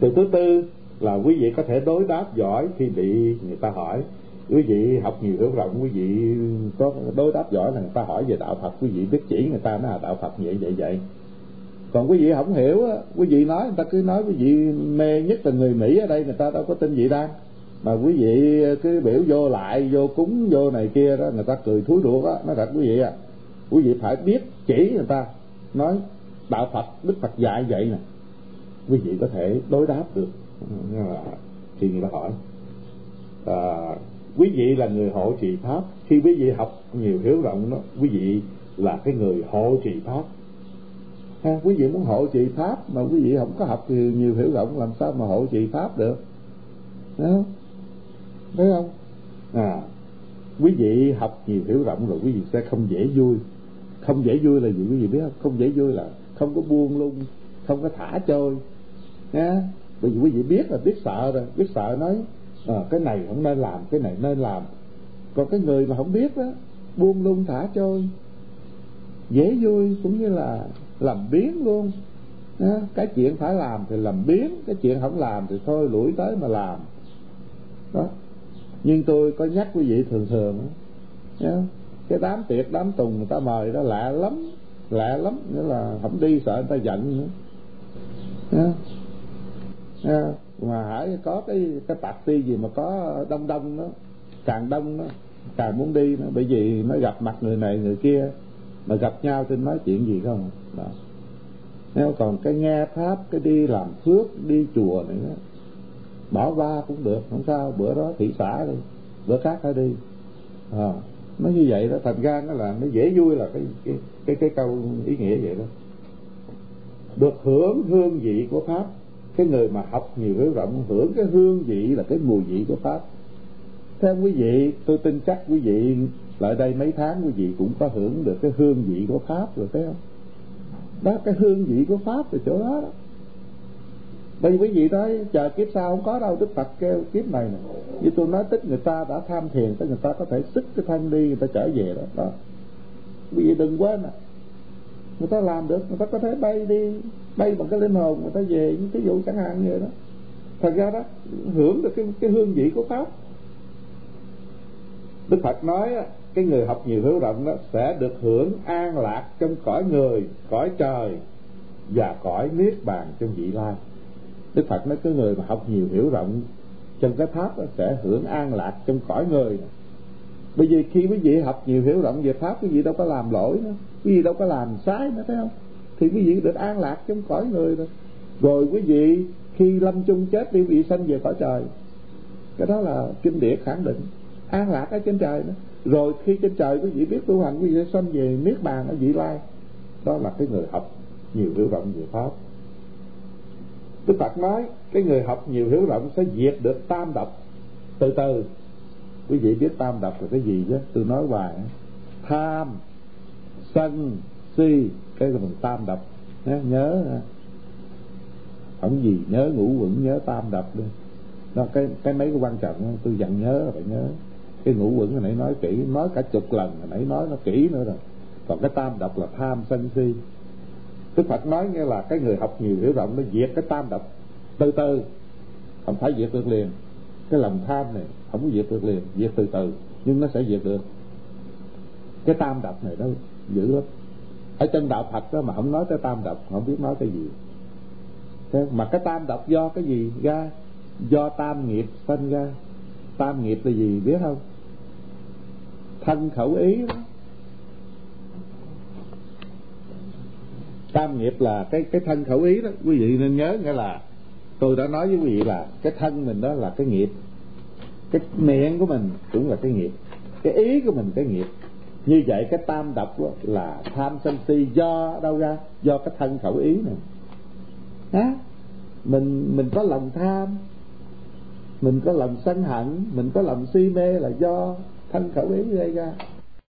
Từ thứ tư là quý vị có thể đối đáp giỏi khi bị người ta hỏi. Quý vị học nhiều hiểu rộng, quý vị có đối đáp giỏi là người ta hỏi về đạo Phật. Quý vị biết chỉ người ta nói là đạo Phật vậy vậy vậy. Còn quý vị không hiểu quý vị nói, người ta cứ nói quý vị mê nhất là người Mỹ ở đây, người ta đâu có tin gì đâu. Mà quý vị cứ biểu vô lại, vô cúng, vô này kia đó, người ta cười thúi ruột á nói thật quý vị à quý vị phải biết chỉ người ta nói đạo Phật Đức Phật dạy vậy nè. Quý vị có thể đối đáp được. Thì người ta hỏi. À, quý vị là người hộ trì pháp. Khi quý vị học nhiều hiểu rộng đó quý vị là cái người hộ trì pháp. Ha, quý vị muốn hộ trì pháp mà quý vị không có học nhiều, nhiều hiểu rộng làm sao mà hộ trì pháp được? Thấy không? Thấy không? À quý vị học nhiều hiểu rộng rồi quý vị sẽ không dễ vui không dễ vui là gì quý vị biết không? Không dễ vui là không có buông lung không có thả trôi. Nha bởi vì quý vị biết là biết sợ rồi biết sợ nói à, cái này không nên làm cái này nên làm. Còn cái người mà không biết đó buông lung thả trôi dễ vui cũng như là làm biến luôn. Đó. cái chuyện phải làm thì làm biến cái chuyện không làm thì thôi lủi tới mà làm. Đó. Nhưng tôi có nhắc quý vị thường thường đó cái đám tiệc đám tùng người ta mời đó lạ lắm lạ lắm. Nghĩa là không đi sợ người ta giận nữa. Yeah. Yeah. mà hãy có cái cái tạc ti gì mà có đông đông đó càng đông đó càng muốn đi nữa. Bởi vì nó gặp mặt người này người kia mà gặp nhau thì nói chuyện gì không? Đó. nếu còn cái nghe pháp cái đi làm phước đi chùa này đó bỏ ba cũng được. Không sao bữa đó thị xã đi bữa khác phải đi. À, nó như vậy đó thành ra nó là nó dễ vui là cái cái cái, cái câu ý nghĩa vậy đó. Được hưởng hương vị của pháp cái người mà học nhiều hiểu rộng hưởng cái hương vị là cái mùi vị của pháp. Theo quý vị tôi tin chắc quý vị lại đây mấy tháng quý vị cũng có hưởng được cái hương vị của pháp rồi thấy không? Đó cái hương vị của pháp là chỗ đó, đó bởi vì quý vị nói chờ kiếp sau không có đâu đức phật kêu kiếp này nè. Như tôi nói tích người ta đã tham thiền tới người ta có thể sức cái thân đi người ta trở về đó, đó. quý vị đừng quên à. Người ta làm được người ta có thể bay đi bay bằng cái linh hồn người ta về những cái vụ chẳng hạn như vậy đó. Thật ra đó hưởng được cái, cái hương vị của pháp. Đức phật nói cái người học nhiều hiểu rộng đó sẽ được hưởng an lạc trong cõi người cõi trời và cõi niết bàn trong vị lai đức phật nói cái người mà học nhiều hiểu rộng trong cái pháp đó, sẽ hưởng an lạc trong cõi người. Bởi vì khi quý vị học nhiều hiểu rộng về pháp quý vị đâu có làm lỗi nữa quý vị đâu có làm sai nữa thấy không? Thì quý vị được an lạc trong cõi người rồi. Rồi quý vị khi lâm chung chết đi vị sanh về cõi trời. Cái đó là kinh điển khẳng định. An lạc ở trên trời đó rồi khi trên trời quý vị biết tu hành quý vị sẽ sanh về niết bàn ở vị lai. Đó là cái người học nhiều hiểu rộng về pháp. Đức Phật nói cái người học nhiều hiểu rộng sẽ diệt được tam độc. Từ từ. Quý vị biết tam độc là cái gì chứ? Tôi nói hoài. Tham sân si. Cái là mình tam độc. Nhớ, nhớ. Không gì nhớ ngủ quẩn nhớ tam độc đi. Đó cái cái mấy cái quan trọng tôi dặn nhớ phải nhớ. Cái ngũ quẩn hồi nãy nói kỹ nói cả chục lần hồi nãy nói nó kỹ nữa rồi. Còn cái tam độc là tham sân si. Đức Phật nói nghe là cái người học nhiều hiểu rộng nó diệt cái tam độc. Từ từ. Không phải diệt được liền. Cái lòng tham này không có diệt được liền, diệt từ từ. Nhưng nó sẽ diệt được. Cái tam độc này nó dữ lắm. Ở trong đạo Phật đó mà không nói tới tam độc không biết nói cái gì. Mà cái tam độc do cái gì ra? Do tam nghiệp sinh ra. Tam nghiệp là gì, biết không? Thân khẩu ý đó. Tam nghiệp là cái cái thân khẩu ý đó. Quý vị nên nhớ nghĩa là tôi đã nói với quý vị là cái thân mình đó là cái nghiệp. Cái miệng của mình cũng là cái nghiệp. Cái ý của mình cái nghiệp. Như vậy cái tam độc là tham sân si do đâu ra? Do cái thân khẩu ý này. Á, mình mình có lòng tham mình có lòng sân hận mình có lòng si mê là do thân khẩu ý gây ra.